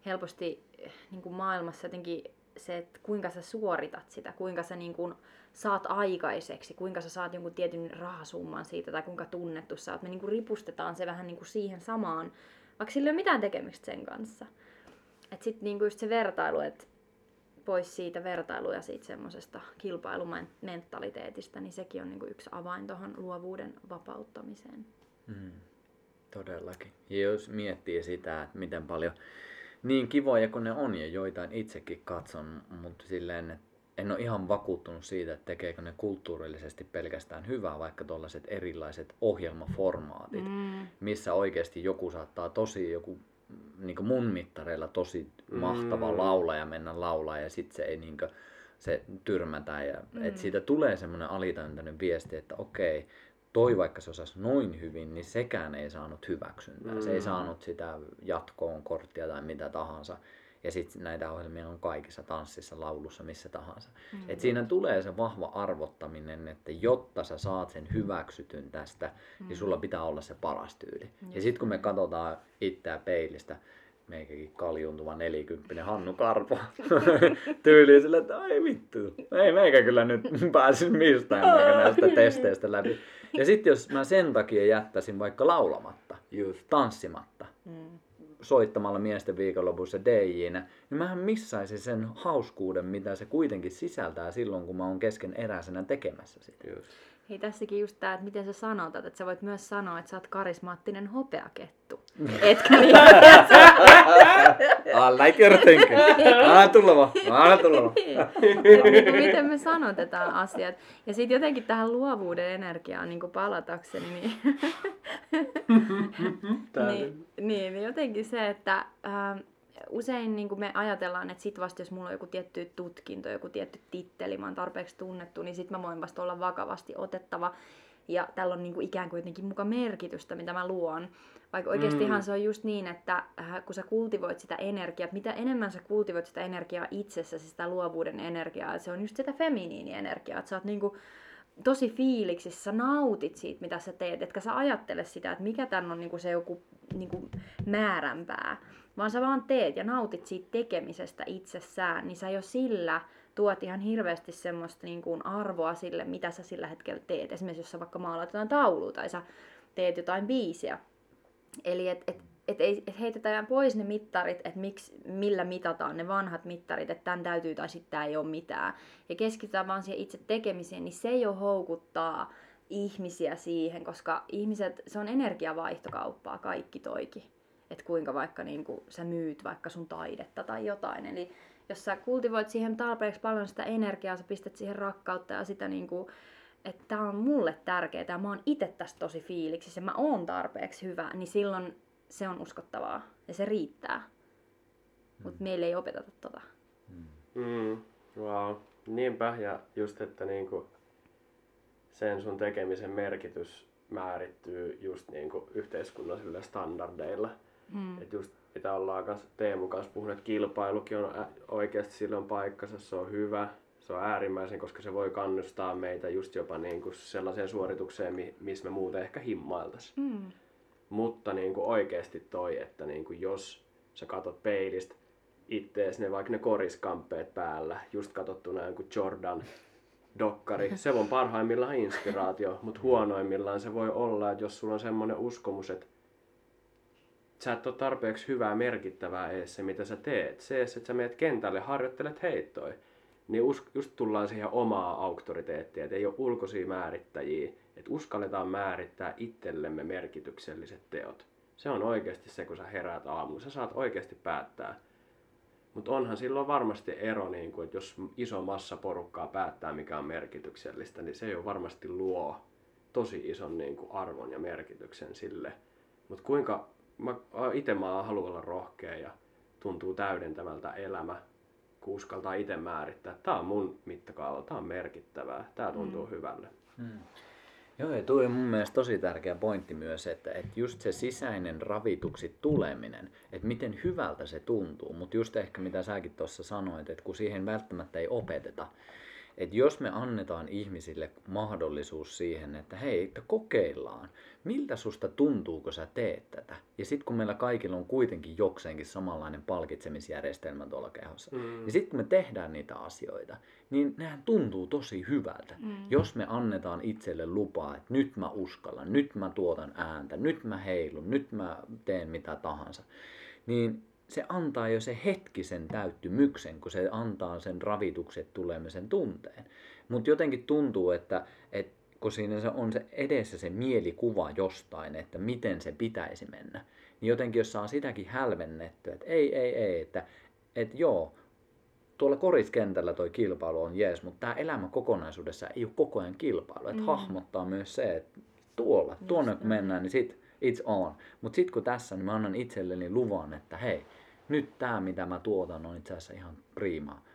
helposti eh, niinku, maailmassa jotenkin se, että kuinka sä suoritat sitä, kuinka sä niinku, saat aikaiseksi, kuinka sä saat jonkun tietyn rahasumman siitä tai kuinka tunnettu sä oot. Me niinku, ripustetaan se vähän niinku, siihen samaan, vaikka sillä ei ole mitään tekemistä sen kanssa. Että sitten niinku, just se vertailu, että pois siitä vertailu ja siitä semmoisesta kilpailumentaliteetista, niin sekin on niinku yksi avain tuohon luovuuden vapauttamiseen. Mm. Todellakin. Ja jos miettii sitä, että miten paljon niin kivoja kuin ne on ja joitain itsekin katson, mutta silleen, että en ole ihan vakuuttunut siitä, että tekeekö ne kulttuurillisesti pelkästään hyvää, vaikka tuollaiset erilaiset ohjelmaformaatit, Mm. missä oikeasti joku saattaa tosi joku niin mun mittareilla tosi Mm. mahtava laulaja mennä laulaa ja sitten se ei niin se tyrmätään ja mm. et siitä tulee semmoinen alitajuntainen viesti, että okei, toi vaikka se osasi noin hyvin, niin sekään ei saanut hyväksyntää. Mm. Se ei saanut sitä jatkoon korttia tai mitä tahansa. Ja sitten näitä ohjelmia on kaikissa tanssissa, laulussa, missä tahansa. Mm. Et siinä tulee se vahva arvottaminen, että jotta sä saat sen hyväksytyn tästä, mm. niin sulla pitää olla se paras tyyli. Ja sitten kun me katsotaan itseä peilistä, meikäkin kaljuntuva nelikymppinen Hannu Karpo *laughs* tyyliin sille, että ei vittu, ei meikä kyllä nyt *laughs* pääsisi mistään näistä testeistä läpi. Ja sitten jos mä sen takia jättäisin vaikka laulamatta, Just. tanssimatta, Mm. Soittamalla miesten viikonlopussa DJnä, niin mähän missaisin sen hauskuuden, mitä se kuitenkin sisältää silloin, kun mä oon kesken eräisenä tekemässä sitä. Just. Hei tässäkin just tää, että miten sä sanotat, että sä voit myös sanoa, että sä oot karismaattinen hopeakettu. Etkä niin, I like your thinking. Anna tulla vaan, anna tulla vaan. niin kuin miten me sanotetaan asiat. Ja sitten jotenkin tähän luovuuden energiaan niin palatakseni, niin, *laughs* niin, niin, niin jotenkin se, että ähm, usein niin kuin me ajatellaan, että sit vasta jos mulla on joku tietty tutkinto, joku tietty titteli, mä oon tarpeeksi tunnettu, niin sit mä voin vasta olla vakavasti otettava. Ja tällä on niin kuin ikään kuin jotenkin muka merkitystä, mitä mä luon. Vaikka oikeastihan se on just niin, että äh, kun sä kultivoit sitä energiaa, mitä enemmän sä kultivoit sitä energiaa itsessäsi, sitä luovuuden energiaa, että se on just sitä feminiinienergiaa, että sä oot niinku tosi fiiliksissä, sä nautit siitä, mitä sä teet, etkä sä ajattele sitä, että mikä tän on niinku se joku niinku määränpää, vaan sä vaan teet ja nautit siitä tekemisestä itsessään, niin sä jo sillä tuot ihan hirveästi semmoista niinku arvoa sille, mitä sä sillä hetkellä teet. Esimerkiksi jos sä vaikka maalaat jotain taulua tai sä teet jotain biisiä. Eli et, et, et, ei, et heitetään pois ne mittarit, että millä mitataan ne vanhat mittarit, että tämän täytyy tai sitten ei ole mitään. Ja keskitytään vaan siihen itse tekemiseen, niin se jo houkuttaa ihmisiä siihen, koska ihmiset, se on energiavaihtokauppaa kaikki toikin. Että kuinka vaikka niin kuin, sä myyt vaikka sun taidetta tai jotain. Eli jos sä kultivoit siihen tarpeeksi paljon sitä energiaa, sä pistät siihen rakkautta ja sitä niin kuin, että tämä on mulle tärkeää ja mä oon itse tästä tosi fiiliksissä ja mä oon tarpeeksi hyvä, niin silloin se on uskottavaa ja se riittää. Mutta meille ei opeteta tota. Mm, wow. Niinpä, ja just, että niinku sen sun tekemisen merkitys määrittyy just niinku yhteiskunnallisilla standardeilla. Mm. Et just mitä ollaan kanssa Teemu kanssa puhunut, että kilpailukin on ä- oikeasti silloin paikkansa, se on hyvä, se on äärimmäisen, koska se voi kannustaa meitä just jopa niin kuin sellaiseen suoritukseen, mi- missä me muuten ehkä himmailtaisiin. Mm. Mutta niin kuin oikeasti toi, että niin kuin jos sä katot peilistä ittees ne vaikka ne koriskamppeet päällä, just katsottuna joku Jordan dokkari, *laughs* se on parhaimmillaan inspiraatio, mutta huonoimmillaan se voi olla, että jos sulla on semmoinen uskomus, että sä et ole tarpeeksi hyvää merkittävää edes se, mitä sä teet. Se, että sä meet kentälle, harjoittelet heittoja, niin us, just tullaan siihen omaa auktoriteettia, että ei ole ulkoisia määrittäjiä, että uskalletaan määrittää itsellemme merkitykselliset teot. Se on oikeasti se, kun sä heräät aamulla. Sä saat oikeasti päättää. Mutta onhan silloin varmasti ero, niin kun, että jos iso massa porukkaa päättää, mikä on merkityksellistä, niin se jo varmasti luo tosi ison niin kuin arvon ja merkityksen sille. Mutta kuinka, mä itse mä haluan olla rohkea ja tuntuu täydentävältä elämä, kun uskaltaa itse määrittää, että tämä on mun mittakaava, tämä on merkittävää, tämä tuntuu mm. hyvälle. Hmm. Joo, ja tuo on mun mielestä tosi tärkeä pointti myös, että, että just se sisäinen ravituksi tuleminen, että miten hyvältä se tuntuu, mutta just ehkä mitä säkin tuossa sanoit, että kun siihen välttämättä ei opeteta, että jos me annetaan ihmisille mahdollisuus siihen, että hei, että kokeillaan, miltä susta tuntuu, kun sä teet tätä. Ja sitten kun meillä kaikilla on kuitenkin jokseenkin samanlainen palkitsemisjärjestelmä tuolla kehossa, mm. niin sitten kun me tehdään niitä asioita, niin nehän tuntuu tosi hyvältä. Mm. Jos me annetaan itselle lupaa, että nyt mä uskallan, nyt mä tuotan ääntä, nyt mä heilun, nyt mä teen mitä tahansa, niin se antaa jo se hetkisen täyttymyksen, kun se antaa sen ravitukset tulemisen tunteen. Mutta jotenkin tuntuu, että, että kun siinä se on se edessä se mielikuva jostain, että miten se pitäisi mennä, niin jotenkin jos saa sitäkin hälvennettyä, että ei, ei, ei, että, että joo, tuolla koriskentällä toi kilpailu on jees, mutta tämä elämä kokonaisuudessa ei ole koko ajan kilpailu. Että mm. hahmottaa myös se, että tuolla, tuonne kun mennään, niin sit it's on. Mutta sitten kun tässä, niin mä annan itselleni luvan, että hei, nyt tämä mitä mä tuotan on itse asiassa ihan priimaa.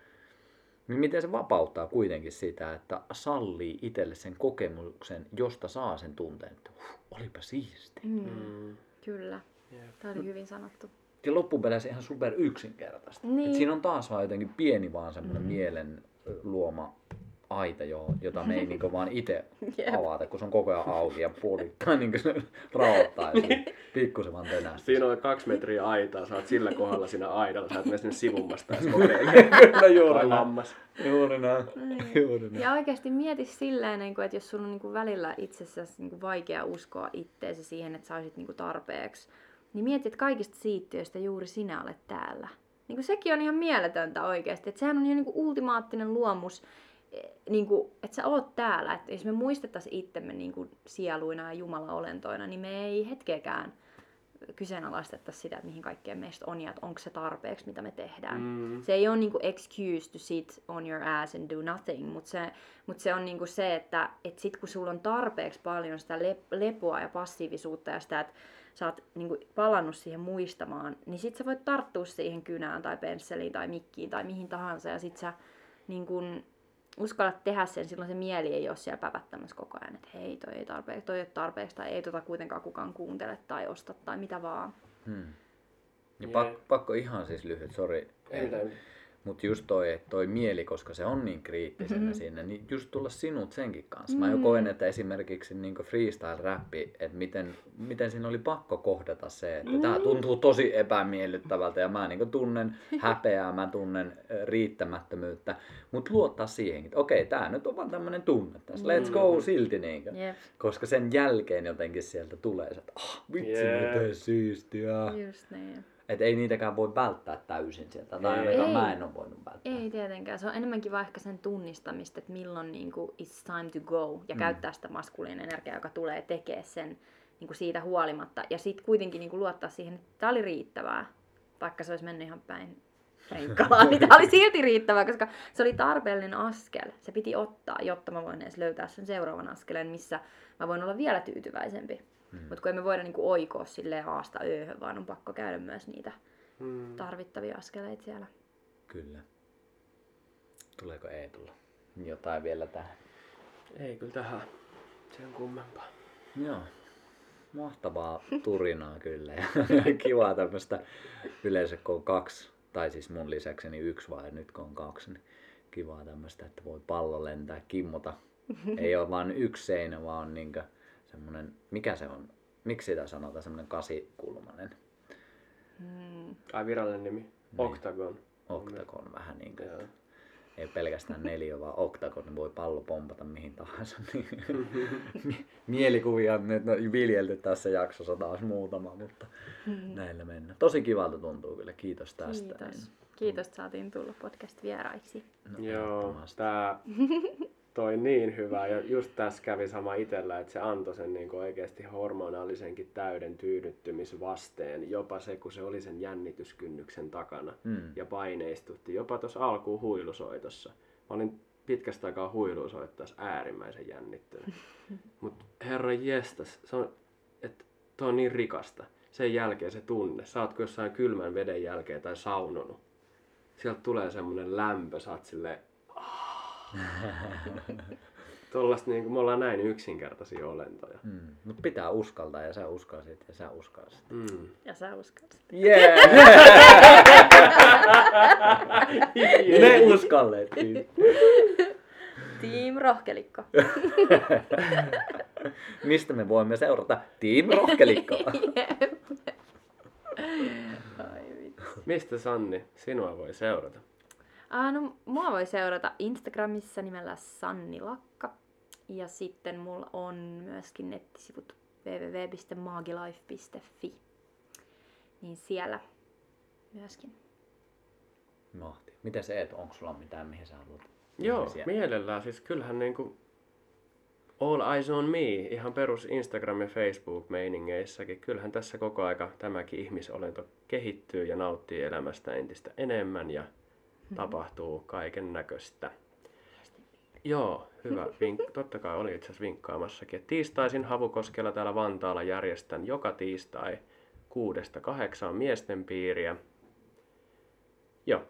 Niin miten se vapauttaa kuitenkin sitä, että sallii itselle sen kokemuksen, josta saa sen tunteen, että uh, olipa siisti. Mm. Mm. Kyllä. Yeah. Tämä oli hyvin sanottu. Ja loppupeleissä ihan super yksinkertaista. Niin. Et siinä on taas vaan jotenkin pieni vaan semmoinen mm. mielen luoma aita, jota me ei niinku vaan itse yep. *laughs* avata, kun se on koko ajan auki ja puolittain niin se raottaa niin. pikkusen vaan tenästä. Siinä on kaksi metriä aitaa, sä oot sillä kohdalla siinä aidalla, sä oot myös sinne sivummasta edes Kyllä juuri näin. Juuri näin. Niin. Juuri näin. Ja oikeasti mieti silleen, niin että jos sun on niin välillä itsessäsi niin vaikea uskoa itteesi siihen, että sä olisit tarpeeksi, niin mieti, että kaikista siittiöistä juuri sinä olet täällä. Niin kuin sekin on ihan mieletöntä oikeasti. Että sehän on jo niin kuin ultimaattinen luomus, niin kuin, että sä oot täällä, että jos me muistettaisiin itsemme niin kuin sieluina ja Jumala-olentoina, niin me ei hetkeäkään kyseenalaistettaisi sitä, että mihin kaikkeen meistä on ja että onko se tarpeeksi, mitä me tehdään. Mm. Se ei ole niinku excuse to sit on your ass and do nothing, mutta se, mut se on niinku se, että et sit kun sulla on tarpeeksi paljon sitä lepoa ja passiivisuutta ja sitä, että sä oot niinku palannut siihen muistamaan, niin sit sä voit tarttua siihen kynään tai pensseliin tai mikkiin tai mihin tahansa ja sit sä niin kun, uskallat tehdä sen, silloin se mieli ei ole siellä pävättämässä koko ajan, että hei, toi ei, tarpeeksi, toi ei ole tarpeeksi, tai ei tota kuitenkaan kukaan kuuntele tai osta tai mitä vaan. Hmm. Yeah. pakko, pakko ihan siis lyhyt, sori. Ei, mutta just toi, toi mieli, koska se on niin kriittisenä mm-hmm. siinä, niin just tulla sinut senkin kanssa. Mm-hmm. Mä jo mm. koen, että esimerkiksi niin freestyle-räppi, että miten, miten siinä oli pakko kohdata se, että mm-hmm. tämä tuntuu tosi epämiellyttävältä ja mä niin tunnen häpeää, mä tunnen riittämättömyyttä, mutta luottaa siihenkin, että okei, tämä nyt on vaan tämmöinen tunne tässä, let's go mm-hmm. silti, niin yep. koska sen jälkeen jotenkin sieltä tulee se, että ah, vitsi, yeah. miten siistiä. Just niin. Että ei niitäkään voi välttää täysin sieltä, tai ainakaan ei, mä en ole voinut välttää. Ei tietenkään, se on enemmänkin vaikka sen tunnistamista, että milloin niin kuin, it's time to go, ja mm. käyttää sitä maskuliinin energiaa, joka tulee tekemään sen niin kuin siitä huolimatta. Ja sitten kuitenkin niin kuin, luottaa siihen, että tämä oli riittävää, vaikka se olisi mennyt ihan päin renkkalaan, niin tämä oli *laughs* silti riittävää, koska se oli tarpeellinen askel. Se piti ottaa, jotta mä voin edes löytää sen seuraavan askeleen, missä mä voin olla vielä tyytyväisempi. Mm. Mutta kun emme voida niinku oikoa sille aasta ööhön, vaan on pakko käydä myös niitä mm. tarvittavia askeleita siellä. Kyllä. Tuleeko tulla jotain vielä tähän? Ei kyllä tähän. Se on kummempaa. Joo. mahtavaa turinaa kyllä. Ja *laughs* kivaa tämmöistä yleensä kun on kaksi, tai siis mun lisäkseni yksi vai nyt kun on kaksi, niin kivaa tämmöistä, että voi pallo lentää, kimmota. *laughs* Ei ole vain yksi seinä, vaan on niinkö semmonen, mikä se on, miksi sitä sanotaan, semmonen kasikulmanen Mm. Ai virallinen nimi? Octagon. oktagon vähän niinkö, Joo. että ei pelkästään *laughs* neljä, vaan oktagon, niin voi pallo pompata mihin tahansa. *laughs* Niin mie- *laughs* mielikuvia on nyt no, viljelty tässä jaksossa taas muutama, mutta näillä mennään. Tosi kivalta tuntuu kyllä, kiitos tästä. Kiitos. Kiitos, että saatiin tulla podcast-vieraiksi. No, Joo, ehdottomasti. Toi niin hyvä. Ja just tässä kävi sama itellä, että se antoi sen niin oikeasti hormonaalisenkin täyden tyydyttymisvasteen. Jopa se, kun se oli sen jännityskynnyksen takana Mm. ja paineistutti. Jopa tuossa alkuun huilusoitossa. Mä olin pitkästä aikaa huilusoittaessa äärimmäisen jännittynyt. *laughs* Mutta herra jestas, se on, että toi on niin rikasta. Sen jälkeen se tunne. Oot jossain kylmän veden jälkeen tai saunonut. Sieltä tulee semmonen lämpö, sä oot silleen, Tuollaista niin kuin me ollaan näin yksinkertaisia olentoja. Mm. Mutta pitää uskaltaa ja sä uskalsit ja sä uskalsit. Mm. Ja sä uskalsit. Yeah! *laughs* Me uskallettiin. Team Rohkelikko. *laughs* Mistä me voimme seurata Team *laughs* vitsi. Mistä Sanni sinua voi seurata? Ah, no, mua voi seurata Instagramissa nimellä Sanni Lakka. Ja sitten mulla on myöskin nettisivut www.magilife.fi. Niin siellä myöskin. Mahti. Miten se et? Onko sulla mitään, mihin sä haluat? Joo, ihmisiä? mielellään. Siis kyllähän niin kuin all eyes on me, ihan perus Instagram ja Facebook meiningeissäkin. Kyllähän tässä koko aika tämäkin ihmisolento kehittyy ja nauttii elämästä entistä enemmän ja tapahtuu kaiken näköistä. Joo, hyvä. *laughs* Vink- totta kai oli itse asiassa vinkkaamassakin. Et tiistaisin Havukoskella täällä Vantaalla järjestän joka tiistai kuudesta kahdeksaan miesten piiriä. Joo.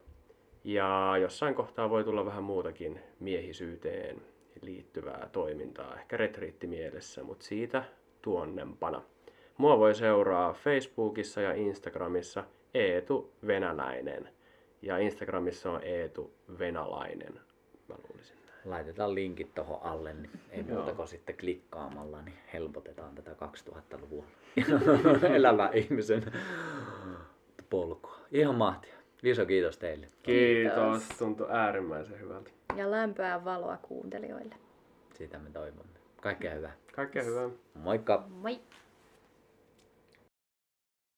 Ja jossain kohtaa voi tulla vähän muutakin miehisyyteen liittyvää toimintaa, ehkä retriittimielessä, mutta siitä tuonnempana. Mua voi seuraa Facebookissa ja Instagramissa Eetu Venäläinen. Ja Instagramissa on Eetu Venäläinen, mä luulisin. Laitetaan linkit tuohon alle, niin ei muuta kuin sitten klikkaamalla, niin helpotetaan tätä 2000-luvun *laughs* elävän ihmisen polkua. Ihan mahtia. Iso kiitos teille. Kiitos, Kiitos. tuntui äärimmäisen hyvältä. Ja lämpöä ja valoa kuuntelijoille. Sitä me toivomme. Kaikkea hyvää. Kaikkea hyvää. Moikka! Moi!